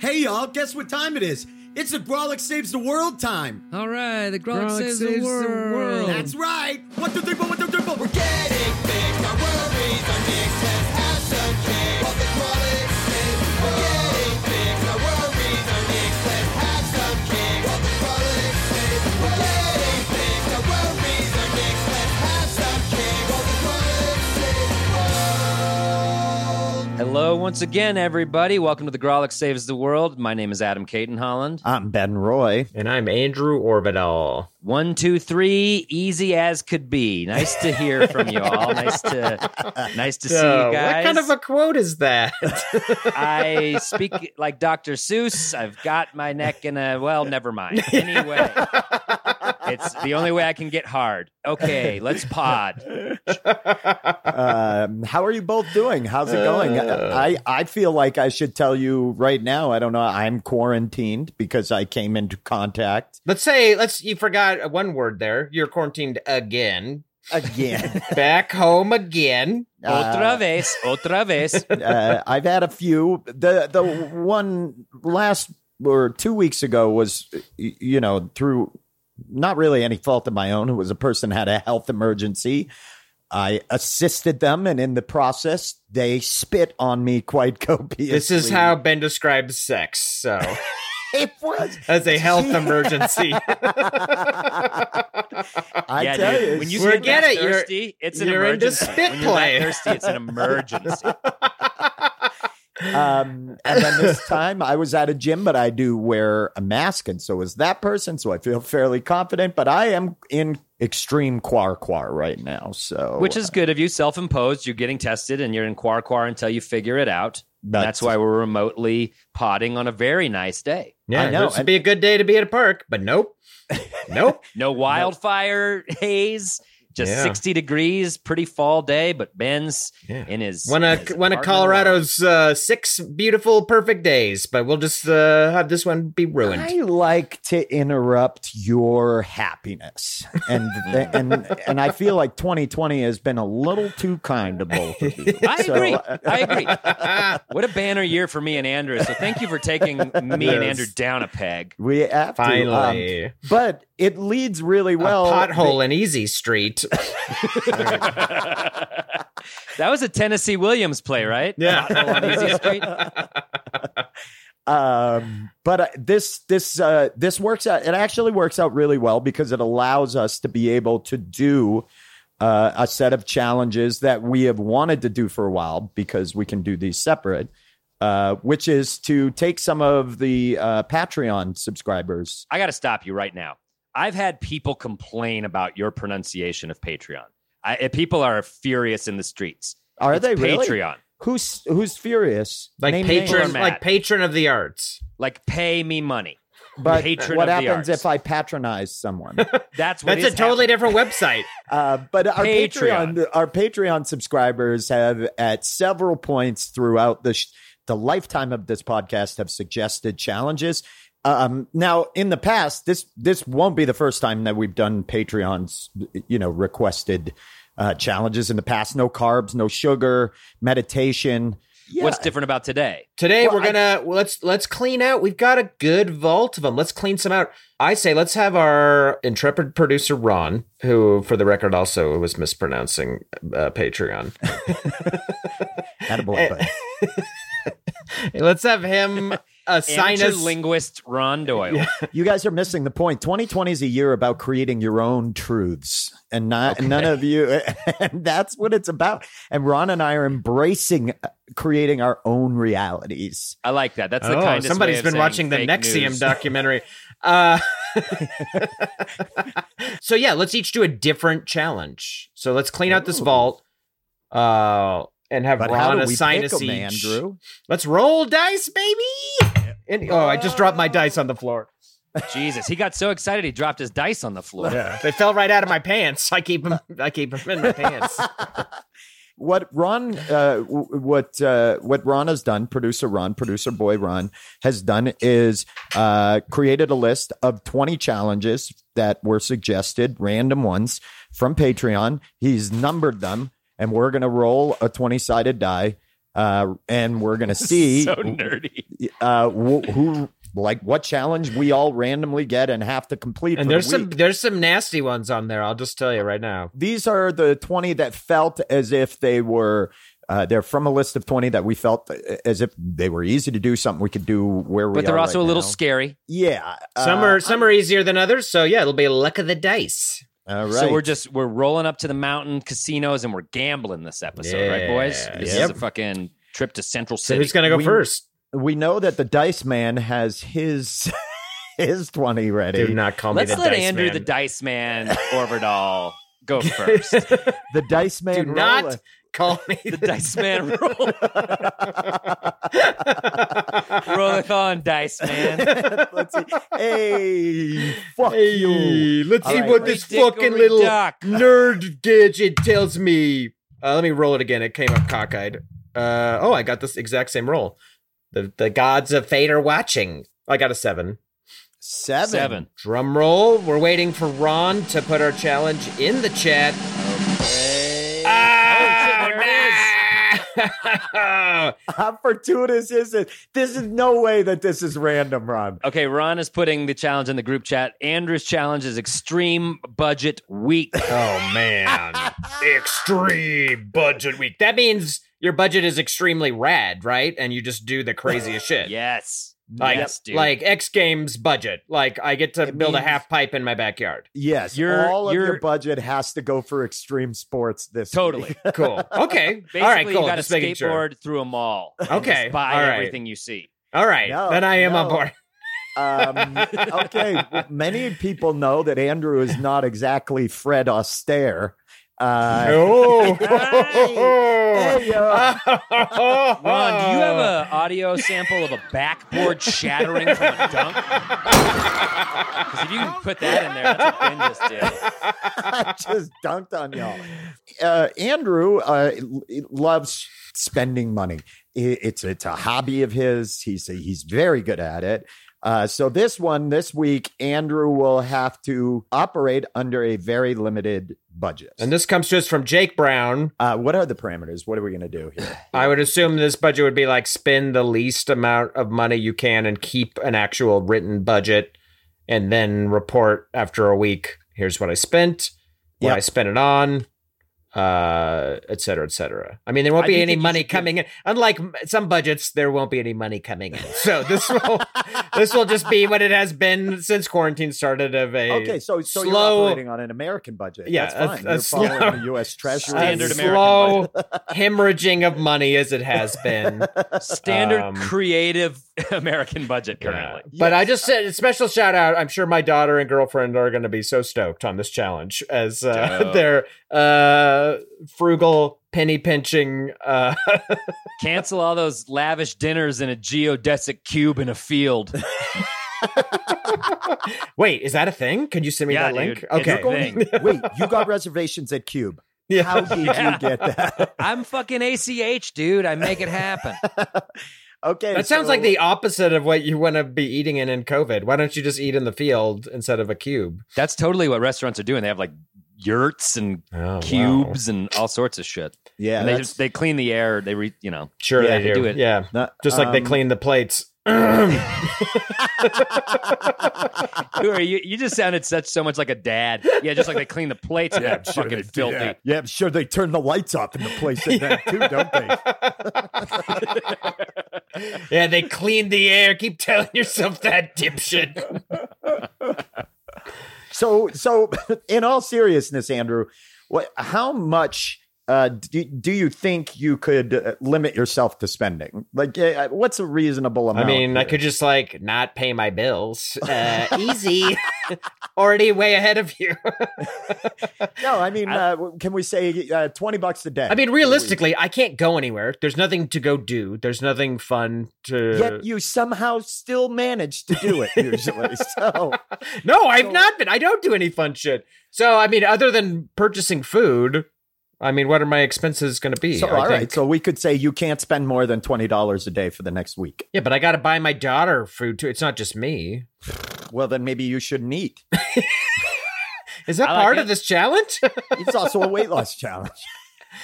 Hey y'all, guess what time it is? It's the Grawlix Saves the World time. All right, the Grog Grog saves, saves the the world. world. That's right. One, two, three, four, one, two, once again, everybody. Welcome to the Grawlix Saves the World. My name is Adam Cayton-Holland. I'm Ben Roy. And I'm Andrew Orvedahl. One, two, three, easy as could be. Nice to hear from you all. Nice to, nice to see you guys. what kind of a quote is that? I speak like Dr. Seuss. I've got my neck in a well. Never mind. Anyway, it's the only way I can get hard. Okay, let's pod. Um, how are you both doing? How's it going? I, I feel like I should tell you right now. I don't know. I'm quarantined because I came into contact let's say, let's. You forgot one word there. You're quarantined again. again. Back home again. Otra vez, otra vez. uh, I've had a few. The the one last or two weeks ago was, you know, through not really any fault of my own. It was a person had a health emergency. I assisted them, and in the process, they spit on me quite copiously. This is how Ben describes sex. So, it was. as a health emergency. I yeah, tell dude. you, when you We're get get that it, you're- thirsty, it's an you're into emergency. spit when you're play. that thirsty, it's an emergency. Um, and then this time I was at a gym, but I do wear a mask, and so is that person. So I feel fairly confident, but I am in extreme quar quar right now. So Which is good of you, self-imposed. You're getting tested, and you're in quar quar until you figure it out. That's- That's why we're remotely potting on a very nice day. Yeah, I know, This would be a good day to be at a park, but nope. Nope. No wildfire haze, just Yeah. 60 degrees, pretty fall day. But Ben's Yeah. in his one of his one of Colorado's uh, six beautiful, perfect days, but we'll just uh, have this one be ruined. I like to interrupt your happiness, and and and I feel like 2020 has been a little too kind to both of you. I So, agree. uh, I agree. What a banner year for me and Andrew. So thank you for taking me and Andrew down a peg. we have to, um, Finally, but it leads really well. a pothole in Easy Street. That was a Tennessee Williams play, right? Yeah. Pothole Easy Street. um but uh, this this uh this works out it actually works out really well because it allows us to be able to do uh, a set of challenges that we have wanted to do for a while because we can do these separate uh, which is to take some of the uh, Patreon subscribers. I got to stop you right now. I've had people complain about your pronunciation of Patreon. I, eh, people are furious in the streets. Are It's they really? Patreon? Who's who's furious? like Name patron, names. Like patron of the arts. Like, pay me money. But patron what of the happens arts. if I patronize someone? That's what That's a totally happening. different website. Uh, but our Patreon. Patreon. our Patreon subscribers have at several points throughout the sh- the lifetime of this podcast have suggested challenges. Um, now, in the past, this this won't be the first time that we've done Patreon's you know requested uh, challenges in the past. No carbs, no sugar, meditation. Yeah. What's different about today? Today Well, we're gonna well, let's let's clean out. We've got a good vault of them. Let's clean some out. I say let's have our intrepid producer Ron, who for the record also was mispronouncing uh, Patreon. Attaboy, bud. let's have him assign Amateur us. linguist Ron Doyle. You guys are missing the point. 2020 is a year about creating your own truths, and not none of you. And that's what it's about. And Ron and I are embracing uh, creating our own realities. I like that. That's the oh, kind of somebody's been watching the NXIVM documentary. Uh, so yeah, let's each do a different challenge. So let's clean out this vault. Uh, and have But Ron do we assign pick us 'em, each. Andrew? Let's roll dice, baby. And, oh, I just dropped my dice on the floor. Jesus, he got so excited he dropped his dice on the floor. Yeah. They fell right out of my pants. I keep them. I keep them in my pants. What Ron, uh, what uh, what Ron has done, producer Ron, producer boy Ron has done is uh, created a list of twenty challenges that were suggested, random ones from Patreon. He's numbered them, and we're going to roll a twenty sided die uh, and we're gonna see so nerdy. uh, wh- who like what challenge we all randomly get and have to complete. And for there's the some there's some nasty ones on there. I'll just tell you right now. These are the twenty that felt as if they were. Uh, they're from a list of 20 that we felt as if they were easy to do something we could do where we But they're are also right a little now. scary. yeah Some uh, are some are easier than others. So yeah, it'll be a luck of the dice. All right. So we're just we're rolling up to the mountain casinos and we're gambling this episode, right, boys? Yeah. This Yep. is a fucking trip to Central So City. who's gonna go We- first? we know that the dice man has his his 20 ready Do not call Let's me the let dice Andrew man. the Dice Man Orvedahl go first. the dice man Do roll not call me the Dice Man roll. Roll on, Dice Man. let's see hey fuck you let's All see right. what this fucking little duck. nerd gadget tells me. Uh, let me roll it again. It came up cockeyed. Uh, oh, I got this exact same roll. The the gods of fate are watching. I got a seven. Seven Seven. Drum roll. We're waiting for Ron to put our challenge in the chat. Okay. Ah, how fortuitous is it this is no way that this is random ron Okay, Ron is putting the challenge in the group chat. Andrew's challenge is extreme budget week. oh man, extreme budget week. That means your budget is extremely rad, right? And you just do the craziest shit. Yes. Like, yes, dude. like X Games budget. Like I get to It build a half pipe in my backyard. yes You're- all of your you're- budget has to go for extreme sports this totally. week. Cool. Okay. Basically, All right. Cool. you got to Just making skateboard sure. through a mall. and Okay, just buy all right. everything you see. All right. No, then I am on board. Um, okay, many people know that Andrew is not exactly Fred Astaire. Uh, Oh. Hey, uh, Ron, do you have an audio sample of a backboard shattering from a dunk? Because if you can put that in there, that's what Ben just did. I just dunked on y'all. Uh, Andrew uh, loves spending money. It's it's a hobby of his. He's he's very good at it. Uh, so this one this week, Andrew will have to operate under a very limited budget. and this comes just from Jake Brown. uh, what are the parameters? What are we going to do here? I would assume this budget would be like spend the least amount of money you can and keep an actual written budget and then report after a week. Here's what I spent, what Yep. I spent it on, uh, et cetera, et cetera. I mean, there won't I be any money should coming in. Unlike some budgets, there won't be any money coming in. So this will this will just be what it has been since quarantine started of a Okay, so so you're slow- operating on an American budget. Yeah, That's a- fine. a you're slow- following the U.S. Treasury Standard a American slow hemorrhaging of money as it has been. Standard Um, creative American budget currently. But I just said a special shout out. I'm sure my daughter and girlfriend are going to be so stoked on this challenge as uh, Dope. their uh, frugal penny pinching. Uh, Cancel all those lavish dinners in a geodesic cube in a field. wait, is that a thing? Can you send me Yeah, that link? dude, it's a okay. thing. Wait, you got reservations at Cube. Yeah. How did Yeah. you get that? I'm fucking ACH, dude. I make it happen. Okay, That sounds so- like the opposite of what you want to be eating in in COVID. Why don't you just eat in the field instead of a cube? That's totally what restaurants are doing. They have like yurts and Oh, cubes and all sorts of shit. yeah. and they just they clean the air. They re, you know. Sure, Yeah, they, they do. do it. Yeah, not- just like they um, clean the plates. Who are you? You just sounded such so much like a dad. Yeah, just like they clean the plates and they're fucking filthy. Yeah. yeah, I'm sure they turn the lights off in the place at that too, don't they? yeah, they clean the air. Keep telling yourself that, dipshit. So, so in all seriousness, Andrew, what? How much? Uh, do, do you think you could uh, limit yourself to spending? Like, uh, what's a reasonable amount? I mean, I could just like not pay my bills. Uh, easy. Already way ahead of you. No, I mean, uh, can we say uh, twenty bucks a day? I mean, realistically, I can't go anywhere. There's nothing to go do. There's nothing fun to. yet you somehow still manage to do it usually. so, no, I've So- not been. I don't do any fun shit. So, I mean, other than purchasing food, I mean, what are my expenses going to be? so I all right. think- So we could say you can't spend more than twenty dollars a day for the next week. yeah, but I got to buy my daughter food too. It's not just me. Well, then maybe you shouldn't eat. Is that I like part it. of this challenge? It's also a weight loss challenge.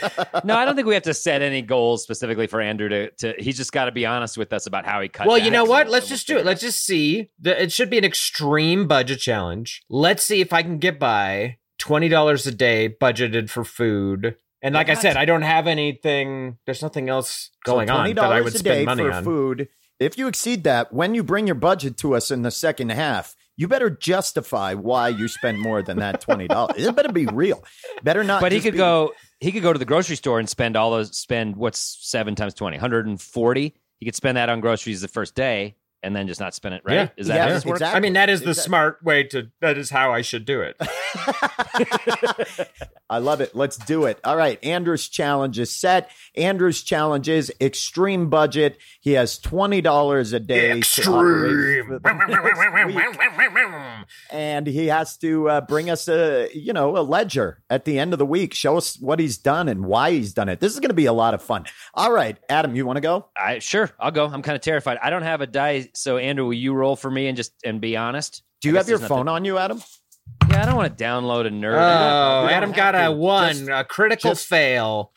no, I don't think we have to set any goals specifically for Andrew to. to he's just got to be honest with us about how he cut. Well, you know what? Let's just do it. Let's just see. The, it should be an extreme budget challenge. Let's see if I can get by twenty dollars a day budgeted for food. And like I said, I don't have anything. There's nothing else going so on that I would a spend day money for on. food. If you exceed that, when you bring your budget to us in the second half, you better justify why you spend more than that twenty dollars. it better be real. Better not. But he could be- go. He could go to the grocery store and spend all those. Spend what's seven times 20? 140? He could spend that on groceries the first day and then just not spin it. Right? Yeah. Is that Yeah, how this works? exactly. I mean, that is the Exactly. smart way to. That is how I should do it. I love it. Let's do it. All right. Andrew's challenge is set. Andrew's challenge is extreme budget. He has $20 a day. to operate for the next week. and he has to uh, bring us a, you know, a ledger at the end of the week. Show us what he's done and why he's done it. This is going to be a lot of fun. All right. Adam, you want to go? I sure. I'll go. I'm kind of terrified. I don't have a die. So Andrew, will you roll for me and just and be honest? Do you have your phone nothing- on you, Adam? Yeah, I don't want to download a nerd. Oh, Adam have got a one, Just- a critical just- fail.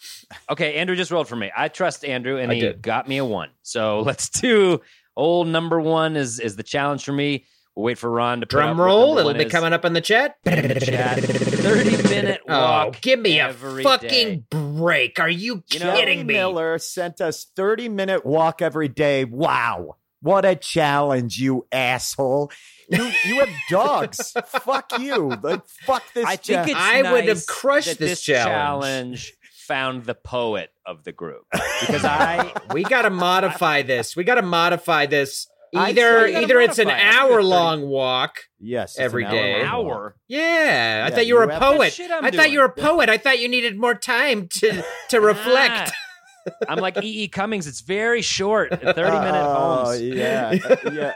Okay, Andrew just rolled for me. I trust Andrew, and I he did. got me a one. So let's do old number one is is the challenge for me. We'll wait for Ron to put Drum what roll. It'll be is. coming up in the chat. Chat. Thirty minute Oh, walk. give me a fucking day. break. Are you You know- kidding Kelly me? Miller sent us 30 minute walk every day. Wow. What a challenge, you asshole. You you have dogs. fuck you. Like fuck this I think it's I would have crushed that this challenge. challenge found the poet of the group because I we got to modify this. We got to modify this. Either either it's an modify it. I think it's hour long walk. Yes. it's every an day. hour hour. Yeah, I Yeah, thought you were you a poet. I'm thought doing. you were a poet. I thought you needed more time to to reflect. I'm like E. E. Cummings. It's very short, 30 minute Oh, poems. yeah. yeah.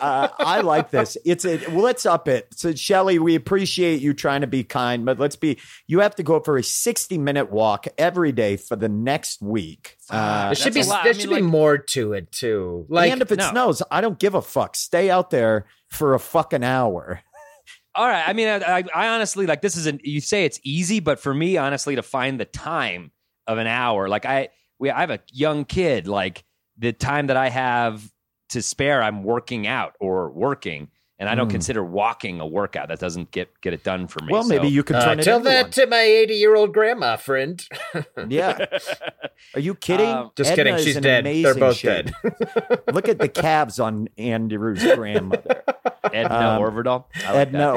Uh, I like this. It's a well, let's up it. So, Shelly, we appreciate you trying to be kind, but let's be. You have to go for a sixty-minute walk every day for the next week. Uh, there should be That's a lot. there I mean, should like- be more to it too. Like and if it no. snows, I don't give a fuck. Stay out there for a fucking hour. All right. I mean, I, I, I honestly like this is an. You say it's easy, but for me, honestly, to find the time of an hour, like I, we, I have a young kid. Like the time that I have to spare, I'm working out or working, and I don't Hmm. consider walking a workout. That doesn't get get it done for me. Well, maybe So- you could uh, turn it tell into that one. to my eighty year old grandma friend. Yeah. Are you kidding? Um, Just Edna kidding. She's dead. They're both shape. dead. Look at the calves on Andrew's grandmother, Edna um, Orvedahl. Like Edna that.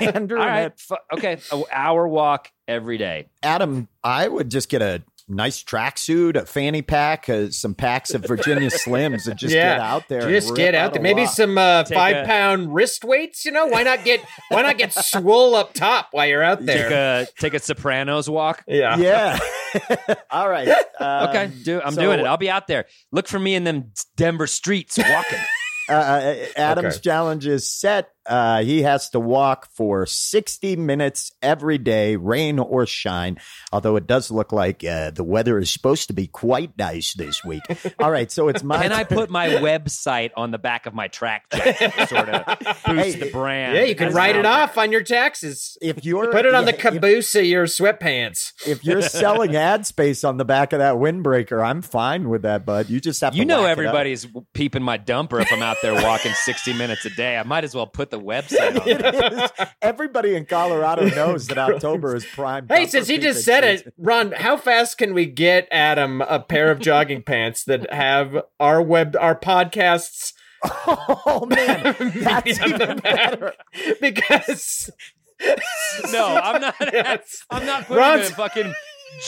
Orvedahl. Andrew All and right. Okay. An hour walk every day. Adam, I would just get a nice tracksuit, a fanny pack, uh, some packs of Virginia Slims, and just Yeah. get out there. Just rip get out a there. Maybe walk. some uh, five a- pound wrist weights. You know, why not get why not get swole up top while you're out Take there? a take a Sopranos walk. Yeah. Yeah. All right. Um, Okay, do, I'm so, doing it. I'll be out there. Look for me in them Denver streets walking. Uh, uh, Adam's Okay. challenge is set. Uh, he has to walk for 60 minutes every day, rain or shine. Although it does look like uh, the weather is supposed to be quite nice this week. All right, so it's my Can I put my website on the back of my track jacket to sort of boost Hey, the brand? Yeah, you can write it off on your taxes. if you're Put it on yeah, the caboose of your sweatpants. If, if you're selling ad space on the back of that windbreaker, I'm fine with that, bud. You just have. You to know whack it up. everybody's peeping my dumper if I'm out there walking 60 minutes a day. I might as well put the website on. It is. Everybody in Colorado knows that October is prime. Hey, dumper since he just peeping said season. it, Ron, how fast can we get Adam a pair of jogging pants that have our web, our podcasts? Oh man, that's the even better. Because No, I'm not. Yes. I'm not putting Ron's- a fucking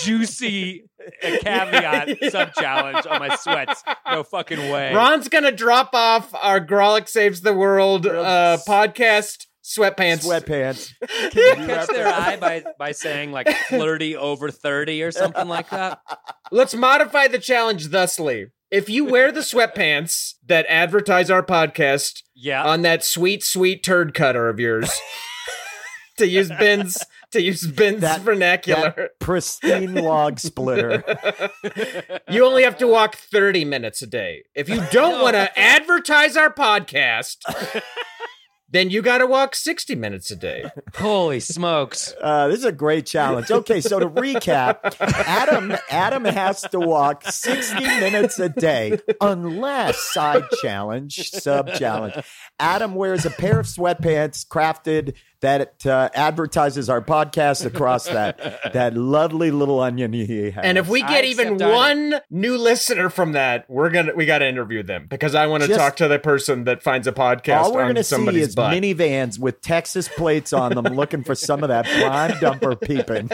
juicy caveat sub challenge on my sweats. No fucking way. Ron's gonna drop off our Grawlix Saves the World uh, podcast sweatpants. Sweatpants. Can you catch their eye by by saying like flirty over 30 or something like that? Let's modify the challenge thusly. If you wear the sweatpants that advertise our podcast Yeah. on that sweet, sweet turd cutter of yours, to use Ben's to use Ben's That- vernacular, That pristine log splitter. you only have to walk 30 minutes a day. If you don't No. want to advertise our podcast, then you got to walk 60 minutes a day. Holy smokes! Uh, this is a great challenge. Okay, so to recap, Adam Adam has to walk 60 minutes a day unless side challenge, sub challenge. Adam wears a pair of sweatpants crafted that uh, advertises our podcast across that that lovely little onion he has. And if we I get even accept either. one new listener from that, we're gonna we got to interview them because I want to talk to the person that finds a podcast all we're on going to see is butt. minivans with Texas plates on them, looking for some of that prime dumper peeping.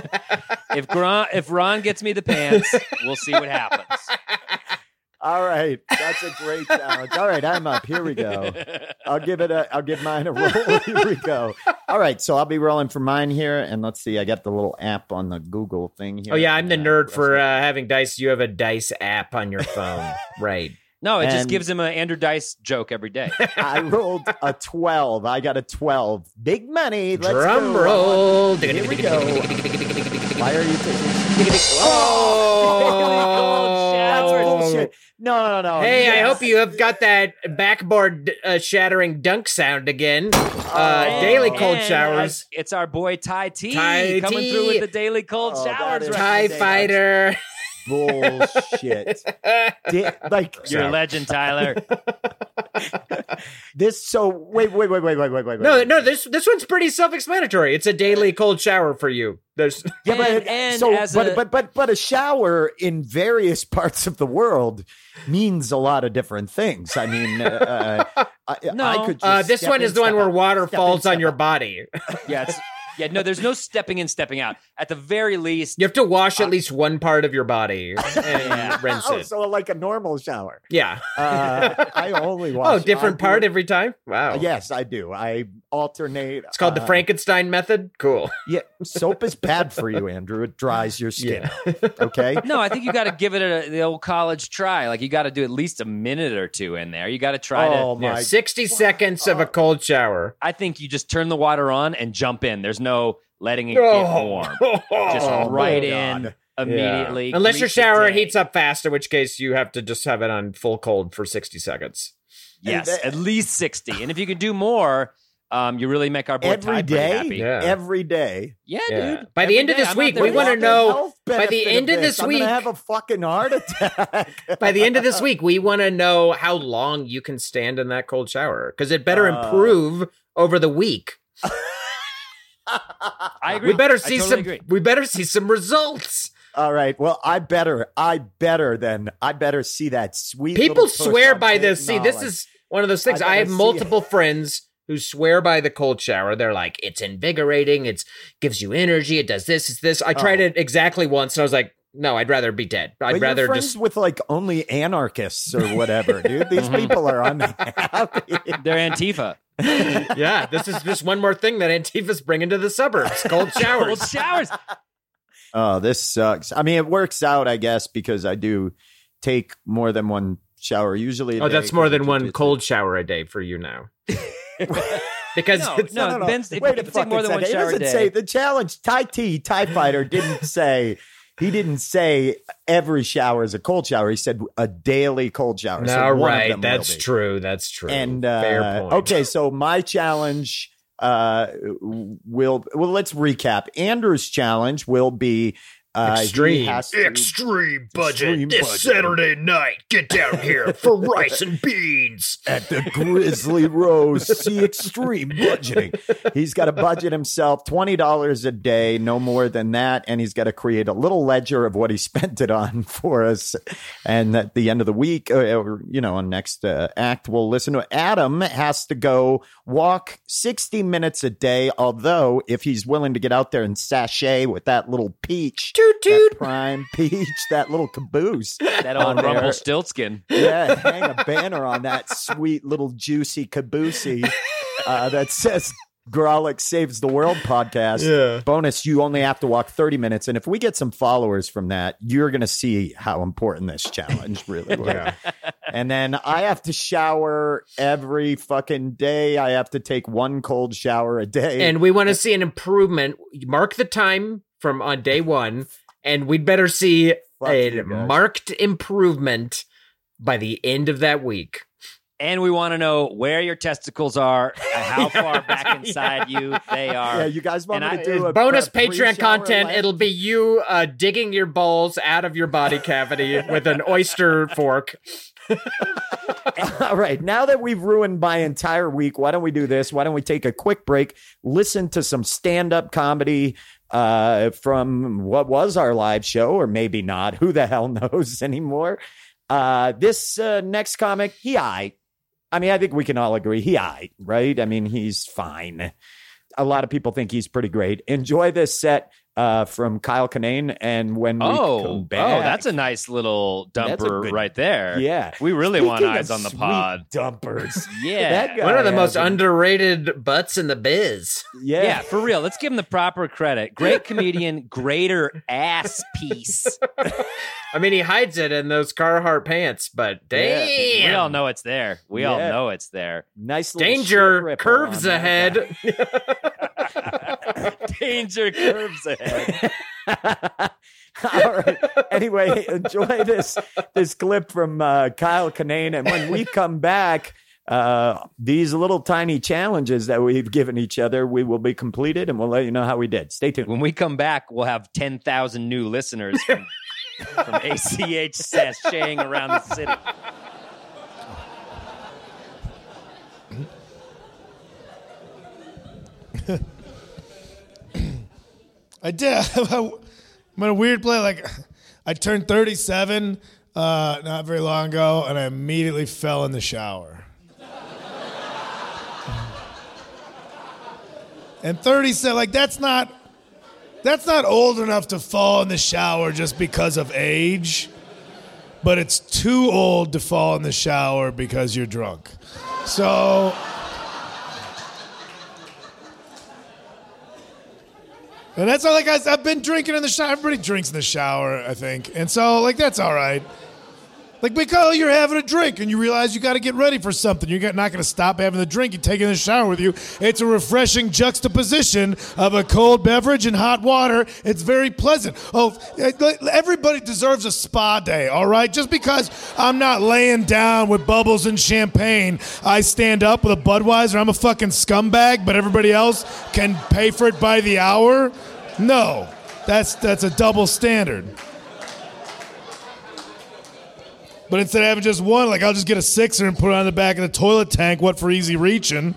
If Ron, if Ron gets me the pants, we'll see what happens. All right, that's a great challenge. All right, I'm up. Here we go. I'll give it a. I'll give mine a roll. Here we go. All right, so I'll be rolling for mine here, and let's see. I got the little app on the Google thing here. oh yeah, I'm the nerd for uh, having dice. You have a dice app on your phone, right? No, it just gives him an Andrew Dice joke every day. I rolled a twelve. I got a twelve. Big money. Let's Drum go. roll. Here we go. Why are you taking? Oh, That's bullshit. No, no, no. Hey, I hope you have got that backboard uh, shattering dunk sound again. Uh, daily cold showers. It's our boy Ty T Ty coming T. through with the daily cold Oh, showers. is- Tie recommendation. fighter. Bullshit. Di- like You're a legend, Tyler. this. So wait, wait, wait, wait, wait, wait, wait. No, wait. no, this this one's pretty self-explanatory. It's a daily cold shower for you. There's Yeah, but And- and so, as but, a- but but but a shower in various parts of the world means a lot of different things. I mean, uh, uh, I, No. I could. Just uh, this one is the one where water falls on your out. body. Yeah, it's, yeah. No, there's no stepping in, stepping out. At the very least, You have to wash at least one part of your body and Yeah. rinse Oh, it. so like a normal shower. yeah. Uh, I only wash. Oh, different I do- part every time. Wow. Uh, yes, I do. I alternate. It's called the uh, Frankenstein method. Cool. Yeah, soap is bad for you, Andrew. It dries your skin. Yeah. Okay. no. I think you got to give it a, the old college try. Like you got to do at least a minute or two in there. You got to try Oh to. Yeah, my 60 seconds of a cold shower. I think you just turn the water on and jump in. There's no letting it get warm. Just Oh, right in God. immediately. Unless your shower heats up fast, in which case you have to just have it on full cold for 60 seconds. Yes, And the- at least sixty. And if you can do more, um, you really make our boy Every Ty day, happy. Yeah. every day. Yeah, Yeah. dude. By the Every end of this I'm week, we wanna know- by the end of this, this I'm week- gonna have a fucking heart attack. By the end of this week, we want to know how long you can stand in that cold shower because it better Uh. improve over the week. I agree. We better see totally some. agree. We better see some results. All right. Well, I better, I better then, I better see that sweet. People swear by this. See, this is one of those things. I I, have see multiple friends who swear by the cold shower. They're like, it's invigorating. It's gives you energy. It does this. It's this. I tried Oh. it exactly once, and I was like, no, I'd rather be dead. I'd But rather you're friends just. with like only anarchists or whatever, dude. These people are unhappy. They're Antifa. Yeah, this is just one more thing that Antifa's bringing to the suburbs: cold showers. Cold showers. oh, this sucks. I mean, it works out, I guess, because I do take more than one shower. Usually, a Oh, day, that's more than one too cold shower a day for you now. because No, it's, no, Ben's- if- Wait if a you take more fucking than one second. shower It doesn't day- say the challenge. Tai T Tie Fighter didn't say. He didn't say every shower is a cold shower. He said a daily cold shower. so no, of right. That's true. That's true. And uh, fair point. okay, so my challenge uh will well let's recap. Andrew's challenge will be uh Extreme. has to- Extreme budget Extreme this budget. Saturday night. Get down here for rice and beans. at the Grizzly Rose. See extreme budgeting. He's got to budget himself twenty dollars a day, no more than that, and he's got to create a little ledger of what he spent it on for us. And at the end of the week, uh, or you know, on next uh, act, we'll listen to Adam has to go walk sixty minutes a day. Although, if he's willing to get out there and sashay with that little peach, Toot that prime peach, that little caboose, That on old there. Rumpelstiltskin. yeah, hang a banner on that sweet little juicy caboosey uh, that says Grawlix Saves the World podcast. Yeah. Bonus, you only have to walk 30 minutes. And if we get some followers from that, you're going to see how important this challenge really was. Yeah. And then I have to shower every fucking day. I have to take one cold shower a day. and we want to see an improvement. Mark the time from on day one, and we'd better see Fuck a marked improvement by the end of that week. And we want to know where your testicles are, and how far back inside you they are. Yeah, you guys want And me I- to do a Bonus pre- Patreon content. lap? It'll be you uh, digging your balls out of your body cavity with an oyster fork. All right. Now that we've ruined my entire week, why don't we do this? Why don't we take a quick break, listen to some stand up comedy uh, from what was our live show, or maybe not? Who the hell knows anymore? Uh, this uh, next comic, he I. I mean, I think we can all agree he I, right? I mean, he's fine. A lot of people think he's pretty great. Enjoy this set uh, from Kyle Kinane. And when we Oh, come oh, that's a nice little dumper good- right there. yeah. We really want eyes of on the sweet pod. Dumpers. Yeah. That guy One of the most has a- underrated butts in the biz. Yeah. Yeah, for real. Let's give him the proper credit. Great comedian, greater ass piece. I mean, he hides it in those Carhartt pants, but Yeah. damn. We all know it's there. We all know it's there. Nice little Danger curves ahead. Danger curves ahead. All right. Anyway, enjoy this this clip from uh, Kyle Kinane, and when we come back, uh, these little tiny challenges that we've given each other, we will be completed, and we'll let you know how we did. Stay tuned. When we come back, we'll have 10,000 new listeners from, from ACH sashaying around the city. I did. I'm in a weird place. Like, I turned 37 uh, not very long ago, and I immediately fell in the shower. and 37, like that's not that's not old enough to fall in the shower just because of age, but it's too old to fall in the shower because you're drunk. So. And that's all like I, I've been drinking in the shower. Everybody drinks in the shower, I think. And so like that's all right. Like because you're having a drink and you realize you got to get ready for something. You're not going to stop having the drink. It in the shower with you. It's a refreshing juxtaposition of a cold beverage and hot water. It's very pleasant. Oh, eh, everybody deserves a spa day, all right? Just because I'm not laying down with bubbles and champagne, I stand up with a Budweiser. I'm a fucking scumbag, but everybody else can pay for it by the hour. No, that's that's a double standard. But instead of having just one, like I'll just get a sixer and put it on the back of the toilet tank. What for easy reaching?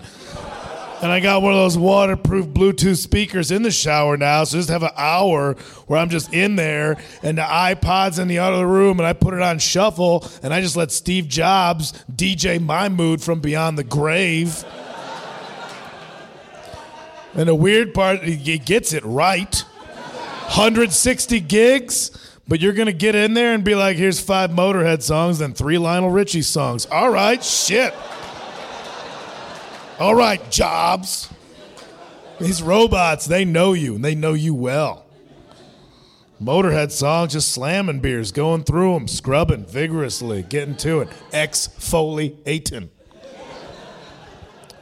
And I got one of those waterproof Bluetooth speakers in the shower now, so just have an hour where I'm just in there, and the iPod's in the other room, and I put it on shuffle, and I just let Steve Jobs DJ my mood from beyond the grave. And the weird part, he gets it right. 160 gigs, but you're to get in there and be like, here's five Motorhead songs, then three Lionel Richie songs. All right, shit. All right, Jobs. These robots, they know you, and they know you well. Motorhead songs, just slamming beers, going through them, scrubbing vigorously, getting to it. Exfoliating.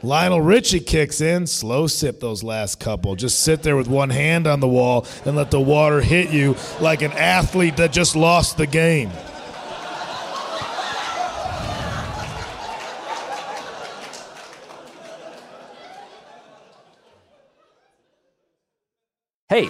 Lionel Richie kicks in, slow sip those last couple. Just sit there with one hand on the wall and let the water hit you like an athlete that just lost the game. Hey,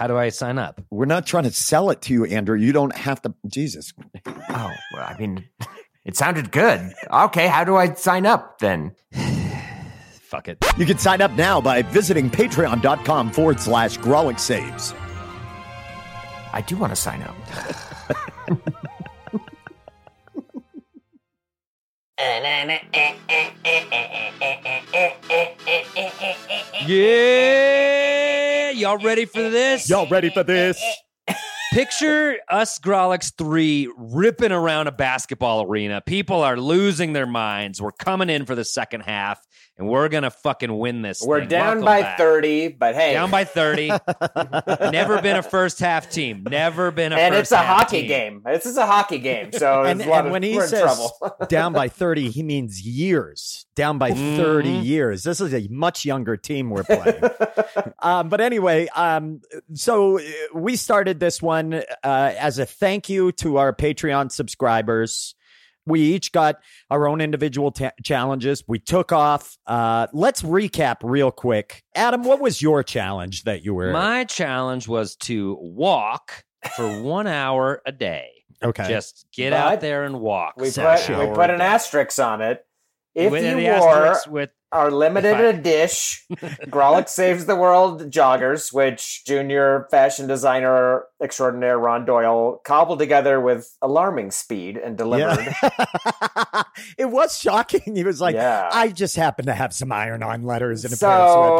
How do I sign up? We're not trying to sell it to you, Andrew. You don't have to. Jesus. Oh, well, I mean, it sounded good. Okay, how do I sign up then? Fuck it. You can sign up now by visiting patreon.com forward slash Grawlix Saves. I do want to sign up. Yeah, y'all ready for this? Y'all ready for this? Picture us Grawlix 3 ripping around a basketball arena. People are losing their minds. We're coming in for the second half, and we're going to fucking win this. We're thing. down Welcome by back. 30, but hey. Down by 30. Never been a first half team. Never been a and first it's a hockey team. game. This is a hockey game, so and, a and of, when he we're in says trouble. down by 30, he means years. Down by 30 years. This is a much younger team we're playing. um, but anyway, um, so uh, we started this one uh, as a thank you to our Patreon subscribers. We each got our own individual ta- challenges. We took off. Uh, let's recap real quick. Adam, what was your challenge that you were? My challenge was to walk for one hour a day. okay. Just get But out there and walk. we put an we put an asterisk on it. If With you wore with our limited If I- edition Grawlix Saves the World joggers, which junior fashion designer extraordinaire Ron Doyle cobbled together with alarming speed and delivered. Yeah. it was shocking. He was like, Yeah. I just happened to have some iron on letters and a so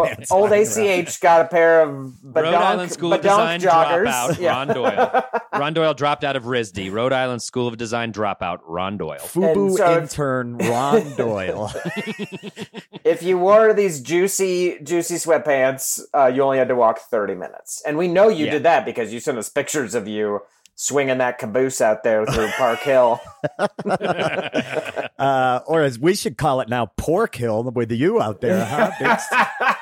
pair of sweatpants. old. ACH got a pair of Rhode badonk, Island School of Design joggers. dropout, Yeah. Ron Doyle. Ron Doyle dropped out of RISD. Rhode Island School of Design dropout, Ron Doyle. FUBU And so- intern Ron Doyle. If you wore these juicy, juicy sweatpants, uh, you only had to walk 30 minutes. And we know you Yeah. did that because you sent us pictures of you swinging that caboose out there through Park Hill. uh, or as we should call it now, Pork Hill with you out there, huh? Big,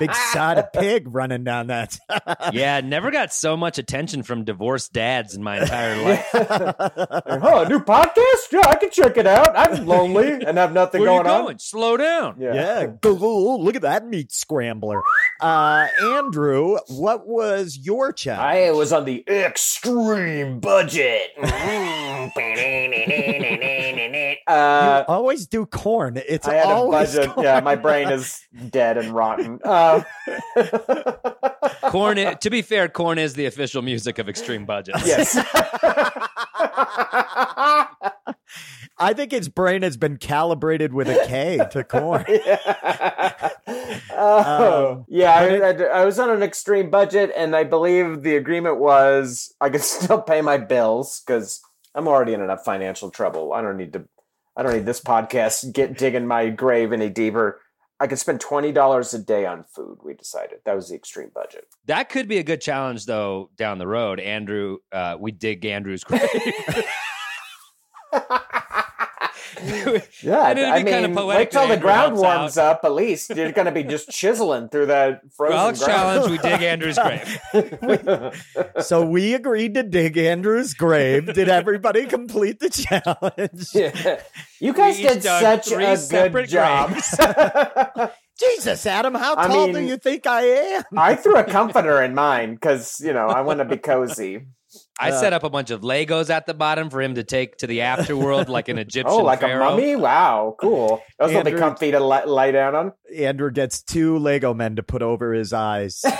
big side of pig running down that. yeah, never got so much attention from divorced dads in my entire life. oh, a new podcast? Yeah, I can check it out. I'm lonely and have nothing Where you going going? on. Slow down. yeah. Go, go, look at that meat scrambler. Uh, Andrew, what was your challenge? I was on the extreme budget. uh, always do corn. It's I had a always budget. corn. Yeah, my brain is dead and rotten. Uh, Corn. i- to be fair, corn is the official music of extreme budgets. yes. I think his brain has been calibrated with a K to corn. Oh, Um, yeah. I, but I, I was on an extreme budget, and I believe the agreement was I could still pay my bills because I'm already in enough financial trouble. I don't need to. I don't need this podcast get digging my grave any deeper. I could spend twenty dollars a day on food. We decided that was the extreme budget. That could be a good challenge, though, down the road. Andrew, uh, we dig Andrew's grave. Yeah, And it'd I be kinda mean, poetic wait till the ground helps warms up. At least you're going to be just chiseling through that frozen Alex ground. challenge. We dig Andrew's grave. So we agreed to dig Andrew's grave. Did everybody complete the challenge? Yeah. You guys We did such a good separate job. Jesus, Adam, how I tall do you think I am? I threw a comforter in mine because you know I want to be cozy. I set up a bunch of Legos at the bottom for him to take to the afterworld like an Egyptian Oh, like pharaoh. a mummy! Wow, cool. Those will be comfy to li- lie down on. Andrew gets two Lego men to put over his eyes to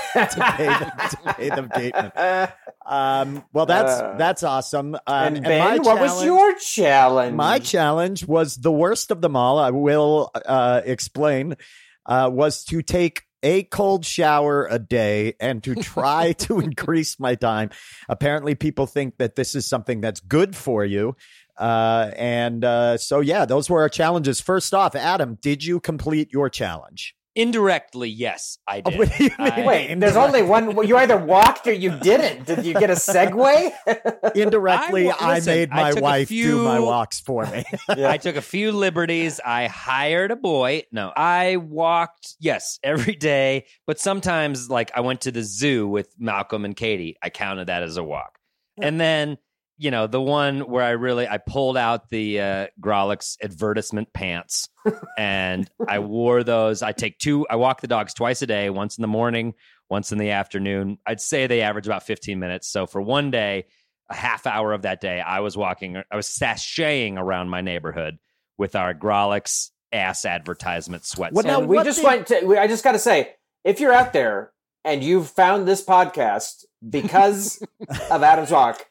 pay the, to pay the gateman. Um, well, that's Uh, that's awesome. Um, and and Ben, my what was your challenge? My challenge was the worst of them all. I will uh, explain. Uh, was to take a cold shower a day and to try to increase my time. Apparently, people think that this is something that's good for you. Uh, and uh, so, yeah, those were our challenges. First off, Adam, did you complete your challenge? Indirectly, yes, I oh, did. What you mean? I- Wait, there's only one. You either walked or you didn't. Did you get a segue? Indirectly, I I, made my took a wife do my walks for me. I took a few liberties. I hired a boy. No, I walked, yes, every day. But sometimes, like, I went to the zoo with Malcolm and Katie. I counted that as a walk. And then, you know, the one where I really I pulled out the uh, Grawlix advertisement pants and I wore those. I take two. I walk the dogs twice a day, once in the morning, once in the afternoon. I'd say they average about 15 minutes. So for one day, a half hour of that day, I was walking, I was sashaying around my neighborhood with our Grawlix ass advertisement sweatsuit. Well, now, we what just did- went to. we- I just got to say, if you're out there and you've found this podcast because of Adam's Walk,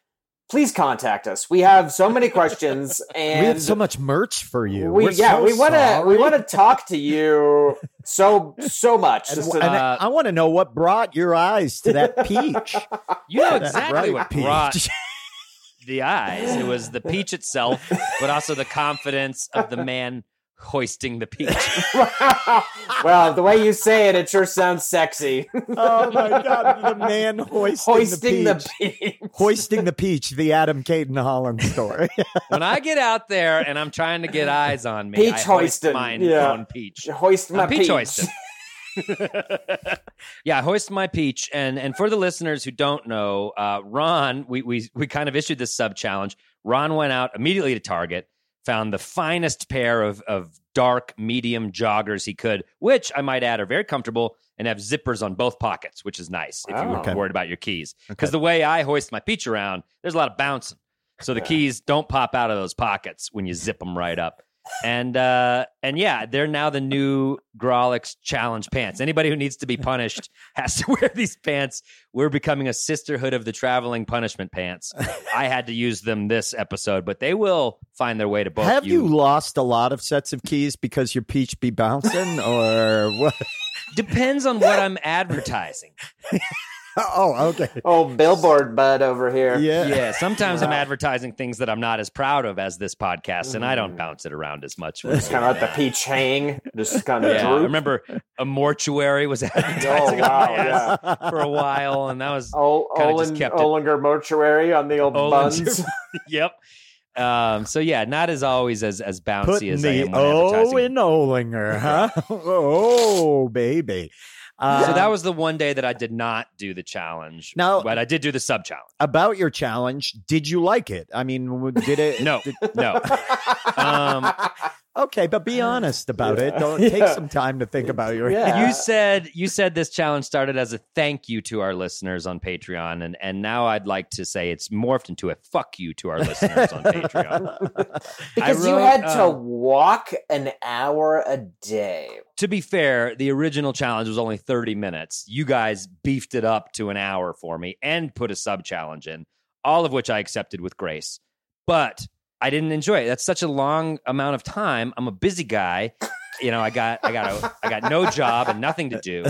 please contact us. We have so many questions, and we have so much merch for you. we We're yeah so we want to we want to talk to you so so much. And, Just and to- I, Uh, I want to know what brought your eyes to that peach. you know exactly bright what peach. brought the eyes. It was the peach itself, but also the confidence of the man hoisting the peach. well, the way you say it, it sure sounds sexy. Oh my god, the man hoisting, Hoisting the the peach. peach. hoisting the peach, the Adam Cayton-Holland story. when I get out there and I'm trying to get eyes on me, Peach I hoist hoisting, mine yeah. own peach. Hoist my I'm peach peach. hoisting. yeah, hoist my peach. And and for the listeners who don't know, uh, Ron, we we we kind of issued this sub challenge. Ron went out immediately to Target, found the finest pair of of dark medium joggers he could, which I might add are very comfortable and have zippers on both pockets, which is nice if you were Oh. worried about your keys. Because the way I hoist my peach around, there's a lot of bouncing. So the keys don't pop out of those pockets when you zip them right up. And uh and yeah, they're now the new Grawlix challenge pants. Anybody who needs to be punished has to wear these pants. We're becoming a sisterhood of the traveling punishment pants. I had to use them this episode, but they will find their way to both Have you. you. lost a lot of sets of keys because your peach be bouncing, or what? Depends on what I'm advertising. Oh, okay. Oh, billboard bud over here. Yeah. Yeah, sometimes I'm advertising things that I'm not as proud of as this podcast, and I don't bounce it around as much. Just kind of let the peach hang. Just kind of Yeah, I remember a mortuary was Oh, advertising wow. on my ass Yeah. for a while, and that was Ol- Kinda just Olin- kept it- Olinger Mortuary on the old Olinger- buns. yep. Um, so yeah, not as always as as bouncy Putting as I the am when O advertising. in Olinger, huh? oh, baby. Uh, so that was the one day that I did not do the challenge. Now- but I did do the sub challenge. about your challenge. Did you like it? I mean, did it? No, no. Um, Okay, but be honest about it. Don't take some time to think about your. Yeah. you said you said this challenge started as a thank you to our listeners on Patreon, and and now I'd like to say it's morphed into a fuck you to our listeners on Patreon. because I you wrote, had to uh, walk an hour a day. to be fair, the original challenge was only 30 minutes. You guys beefed it up to an hour for me and put a sub challenge in, all of which I accepted with grace. But I didn't enjoy it. That's such a long amount of time. I'm a busy guy. You know, I got I got a, I got no job and nothing to do.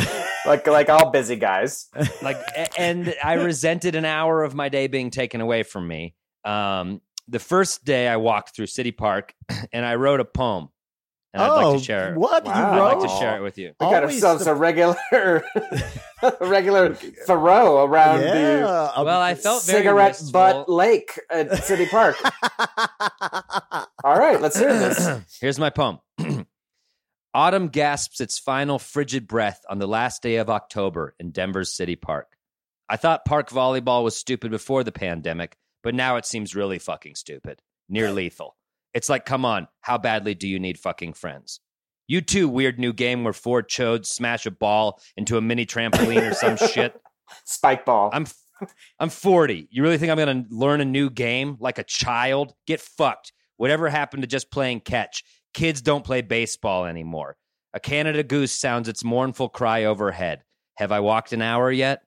Like like all busy guys. Like and I resented an hour of my day being taken away from me. Um the first day I walked through City Park and I wrote a poem. And I'd oh, like to share it. what Wow. you I'd like to share it with you. We got ourselves the- a regular a regular Thoreau around the Yeah. um, Well, I felt cigarette wistful. butt lake at City Park. All right, let's hear this. Here's my poem. Autumn gasps its final frigid breath on the last day of October in Denver's City Park. I thought park volleyball was stupid before the pandemic, but now it seems really fucking stupid. Near lethal. It's like, come on, how badly do you need fucking friends? You too, weird new game where four chodes smash a ball into a mini trampoline or some shit. Spike ball. I'm I'm 40. You really think I'm going to learn a new game like a child? Get fucked. Whatever happened to just playing catch? Kids don't play baseball anymore. A Canada goose sounds its mournful cry overhead. Have I walked an hour yet?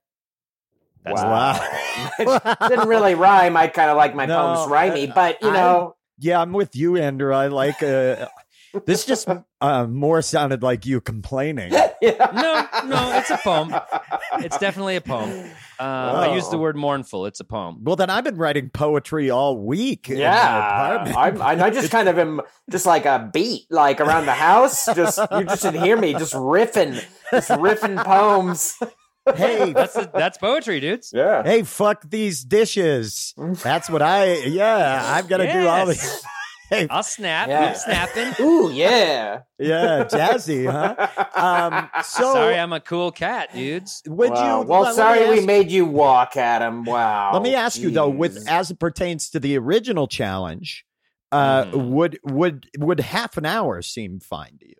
That's wow. Didn't really rhyme. I kind of like my No, poems rhymey, but you I- know, Yeah, I'm with you, Andrew. I like uh, this. Just uh, more sounded like you complaining. yeah. No, no, it's a poem. It's definitely a poem. Um, I use the word mournful. It's a poem. Well, then I've been writing poetry all week. in my Yeah, apartment. I'm, I, I just kind of am just like a beat, like around the house. Just you just didn't hear me just riffing, just riffing poems. hey, That's that's poetry, dudes. Yeah, hey, fuck these dishes. That's what I. Yeah, I've got to do all Yes. these. Hey, I'll snap. Yeah. I'm snapping. ooh yeah. yeah, jazzy, huh? Um, so Sorry, I'm a cool cat, dudes. would Wow. you? Well, let- let sorry we ask- made you walk, Adam. Wow. Let me ask you though, with as it pertains to the original challenge, uh, Mhm. would would would half an hour seem fine to you?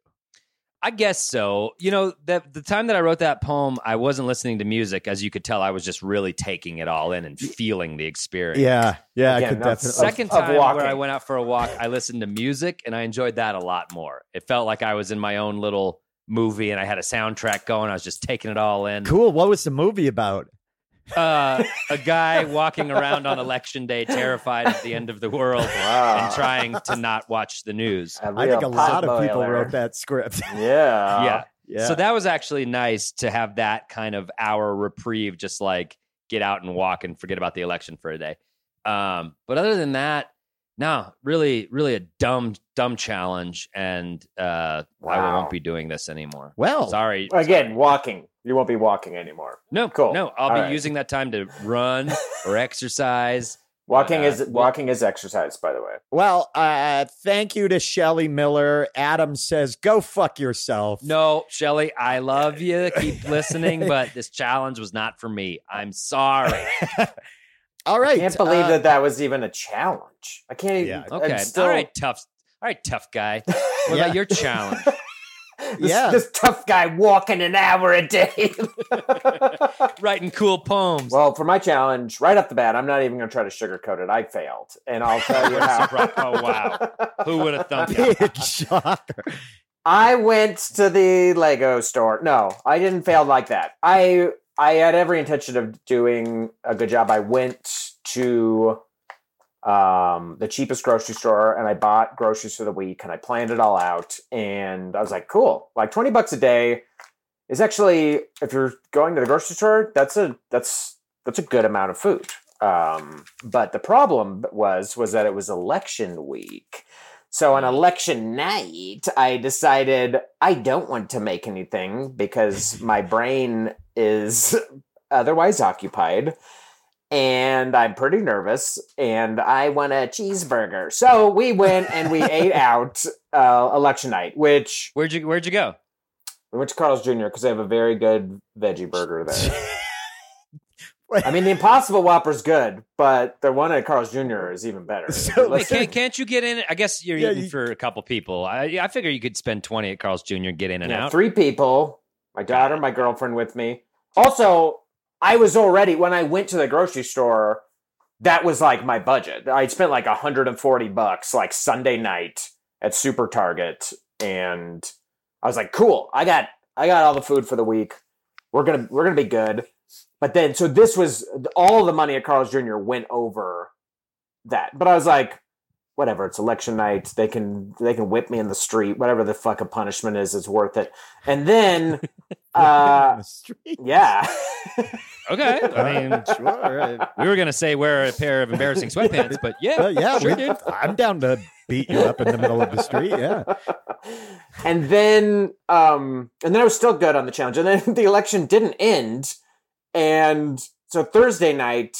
I guess so. You know, the the time that I wrote that poem, I wasn't listening to music, as you could tell. I was just really taking it all in and feeling the experience. Yeah, yeah, I Again, could that's- definitely. Second of time walking. where I went out for a walk, I listened to music and I enjoyed that a lot more. It felt like I was in my own little movie and I had a soundtrack going. I was just taking it all in. Cool. What was the movie about? Uh, a guy walking around on election day, terrified at the end of the world Wow. and trying to not watch the news. I think a lot of people potboiler. wrote that script. Yeah. yeah. yeah. So that was actually nice to have that kind of hour reprieve, just like get out and walk and forget about the election for a day. Um, but other than that, no, really, really a dumb, dumb challenge, and uh, I Wow. won't be doing this anymore. Well, Sorry. Again, walking. You won't be walking anymore. no, cool. No, I'll All be right. using that time to run or exercise. Walking Uh, is walking is exercise, by the way. well, uh, thank you to Shelly Miller. Adam says, "Go fuck yourself." No, Shelly, I love you. Keep listening, but this challenge was not for me. I'm sorry. All right. I can't believe uh, that that was even a challenge. I can't. even. Yeah. I'm Okay. still- All right, tough. All right, tough guy. What Yeah. about your challenge? This, Yeah. this tough guy walking an hour a day. Writing cool poems. well, for my challenge, right off the bat, I'm not even going to try to sugarcoat it. I failed, and I'll tell you how. Oh, wow. Who would have thunk it? Big shocker. I went to the Lego store. No, I didn't fail like that. I I had every intention of doing a good job. I went to um the cheapest grocery store and I bought groceries for the week and I planned it all out and I was like, cool. Like 20 bucks a day is actually if you're going to the grocery store, that's a that's that's a good amount of food. Um but the problem was was that it was election week. So on election night, I decided I don't want to make anything because my brain is otherwise occupied and I'm pretty nervous and I want a cheeseburger. So we went and we ate out uh, election night, which Where'd you Where'd you go? we went to Carl's Jr. because they have a very good veggie burger there. I mean, the Impossible Whopper's good, but the one at Carl's Jr. is even better. So- Hey, Let's- can't, can't you get in? I guess you're Yeah, eating you- for a couple people. I, I figure you could spend 20 at Carl's Jr. and get in and Yeah, out. Three people, my daughter, my girlfriend with me. Also, I was already when I went to the grocery store, that was like my budget. I spent like 140 bucks like Sunday night at Super Target and I was like, "Cool. I got I got all the food for the week. We're going to we're going to be good." But then so this was all the money at Carl's Jr. went over that. But I was like, whatever, it's election night. They can they can whip me in the street. Whatever the fuck a punishment is, it's worth it. And then uh the yeah. Okay. I mean, sure. we were going to say wear a pair of embarrassing sweatpants, but yeah. Well, yeah, sure, we, dude. I'm down to beat you up in the middle of the street. Yeah. and then um and then I was still good on the challenge. And then the election didn't end. And so Thursday night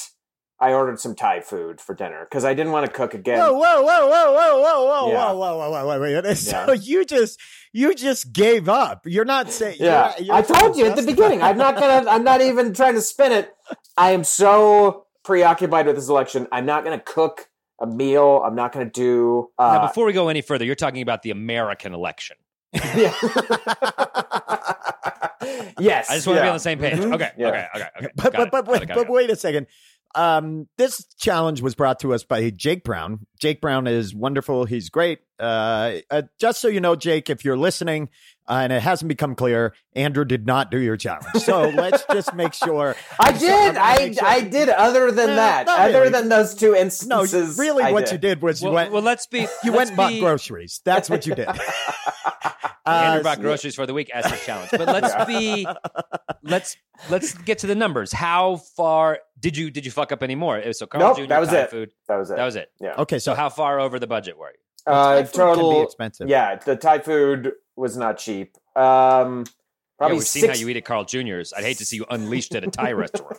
I ordered some Thai food for dinner because I didn't want to cook again. Whoa, whoa, whoa, whoa, whoa, whoa, whoa, Yeah. whoa, whoa, whoa, whoa, whoa, wait. So Yeah. you just you just gave up. You're not saying Yeah, you're- you're I told you at the beginning. I'm not gonna. I'm not even trying to spin it. I am so preoccupied with this election. I'm not gonna cook a meal. I'm not gonna do. Uh, now, before we go any further, you're talking about the American election. yeah. yes, I just want to be on the same page. Mhm. Okay. Yeah. Okay. Okay. Okay. But but but wait, it, but wait a second. Um, this challenge was brought to us by Jake Brown. Jake Brown is wonderful. He's great. Uh, uh, just so you know, Jake, if you're listening uh, and it hasn't become clear, Andrew did not do your challenge. So let's just make sure. I did. I'm I sure- I did. Other than No, that, other really. than those two No, instances, really, I what you did was you went. well, let's be. you let's went and bought groceries. That's what you did. Andrew Uh, bought groceries for the week as his challenge. But let's Yeah. be let's let's get to the numbers. How far did you did you fuck up any more? It was so Carl Nope, Jr. that was it. food. That was it. That was it. Yeah. Okay, So so how far over the budget were you? uh, Thai can be total. expensive. Yeah, the Thai food was not cheap. Um, Yeah, probably we've seen how you eat at Carl Jr.'s. I'd hate to see you unleashed at a Thai restaurant.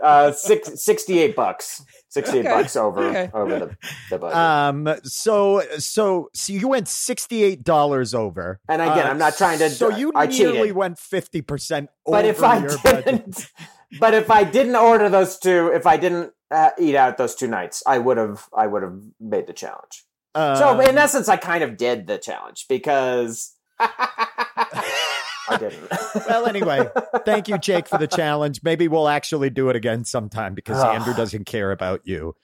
uh, six, 68 bucks. 68 Okay, bucks over okay. over the, the budget. Um. So so so you went sixty eight dollars over. And again, Uh, I'm not trying to- So you I nearly cheated. went fifty percent over but if I didn't, but if I didn't order those two, if I didn't uh, eat out those two nights, I would have, I would have made the challenge. so Um, in essence, I kind of did the challenge because I didn't. well, anyway, thank you, Jake, for the challenge. Maybe we'll actually do it again sometime because Andrew doesn't care about you.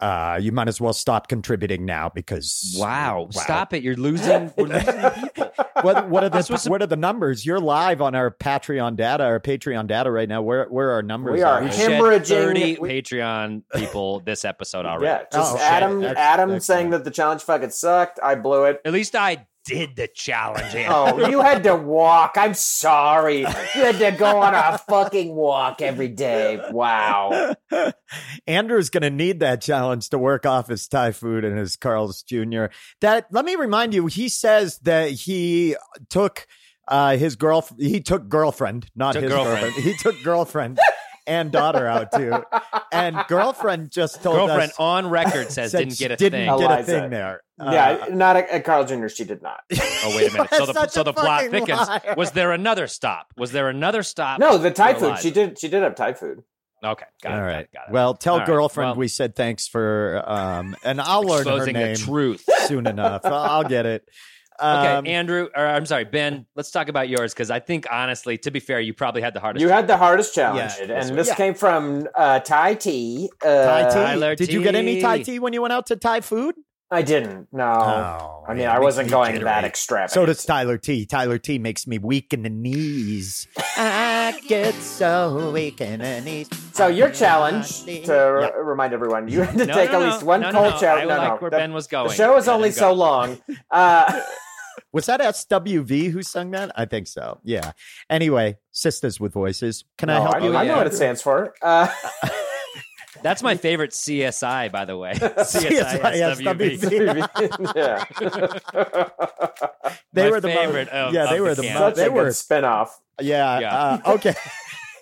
Uh, you might as well stop contributing now because Wow. Stop it. You're losing we're losing people. What what are the This was what are the numbers? You're live on our Patreon data, our Patreon data right now. Where where are our numbers? We are at? We've Him- shed Hemorrhaging- 30 we- Patreon people this episode already. yeah, just Oh. Adam, That's- Adam that's saying fine. that the challenge fucking sucked. I blew it. At least I did the challenge. Andrew. Oh, you had to walk. I'm sorry. You had to go on a fucking walk every day. Wow. Andrew's going to need that challenge to work off his Thai food and his Carl's Jr. That let me remind you, he says that he took uh, his girl, he took girlfriend, not Took his girlfriend. girlfriend. He took girlfriend and daughter out too, and girlfriend just told Girlfriend us on record says said didn't get a didn't thing. get a thing there. Uh, yeah, not at, at Carl Jr. She did not. Oh wait a minute. So the such so a the plot fucking thickens. liar. Was there another stop? Was there another stop? No, the Thai for food. Eliza? She did. She did have Thai food. Okay, got it. all got it, got it. Well, tell All right, girlfriend well- we said thanks for, um, and I'll learn her exposing name the truth. soon enough. I'll get it. Okay, Um, Andrew, or I'm sorry, Ben. Let's talk about yours because I think honestly, to be fair, you probably had the hardest. You had the hardest challenge, Yeah. and this Yeah. came from uh, Thai tea. Uh, Thai tea. Tyler Did you get any Thai T. tea when you went out to Thai food? I didn't. No, Oh, I mean man, I wasn't me going that extravagant. So does Tyler T. Tyler T makes me weak in the knees. I get so weak in the knees. So your challenge, to Yeah. remind everyone, you had to No, take no, at no, least one no, no, cold no. shower. I no, like no, where the, Ben was going. The show is only so long. Uh, Was that SWV who sung that? I think so. Yeah. Anyway, Sisters with Voices. Can I help I, you? I yeah. know what it stands for. Uh, That's my favorite CSI, by the way. CSI, CSI, SWV. yeah, They My were the mo- favorite of- yeah, they of were the the mo- they were spinoff. yeah. Yeah. Uh, okay.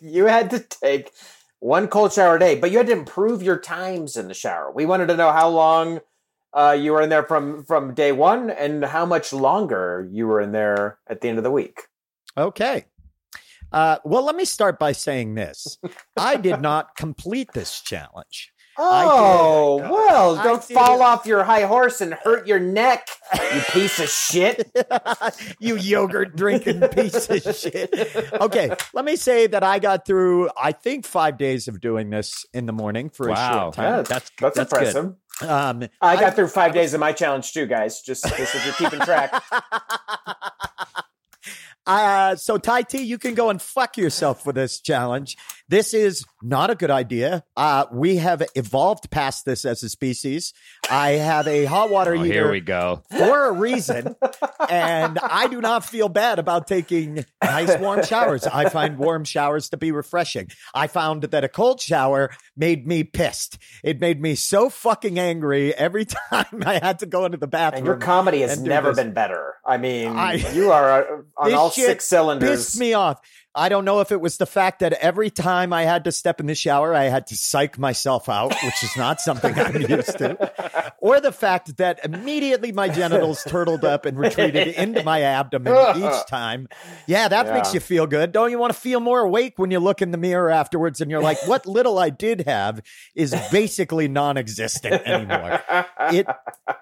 You had to take one cold shower a day, but you had to improve your times in the shower. We wanted to know how long uh, you were in there from from day one, and how much longer you were in there at the end of the week. Okay. Uh, well, let me start by saying this. I did not complete this challenge. I Oh did. well, don't did fall off your high horse and hurt your neck, you piece of shit. you yogurt drinking piece of shit. Okay, let me say that I got through, I think, five days of doing this in the morning for a Wow. short time. Yeah, That's- that's, that's good. Um, I got through five days of my challenge too, guys. Just, just if you're keeping track. Uh, so Tai T, you can go and fuck yourself for this challenge. This is not a good idea. Uh, we have evolved past this as a species. I have a hot water Oh, heater here we go. for a reason, and I do not feel bad about taking nice warm showers. I find warm showers to be refreshing. I found that a cold shower made me pissed. It made me so fucking angry every time I had to go into the bathroom. And your comedy has never this. been better. I mean, I- you are uh, on all shit six cylinders. pissed me off. I don't know if it was the fact that every time I had to step in the shower, I had to psych myself out, which is not something I'm used to, or the fact that immediately my genitals turtled up and retreated into my abdomen each time. Yeah, that Yeah. makes you feel good. Don't you want to feel more awake when you look in the mirror afterwards and you're like, what little I did have is basically non existent anymore? It,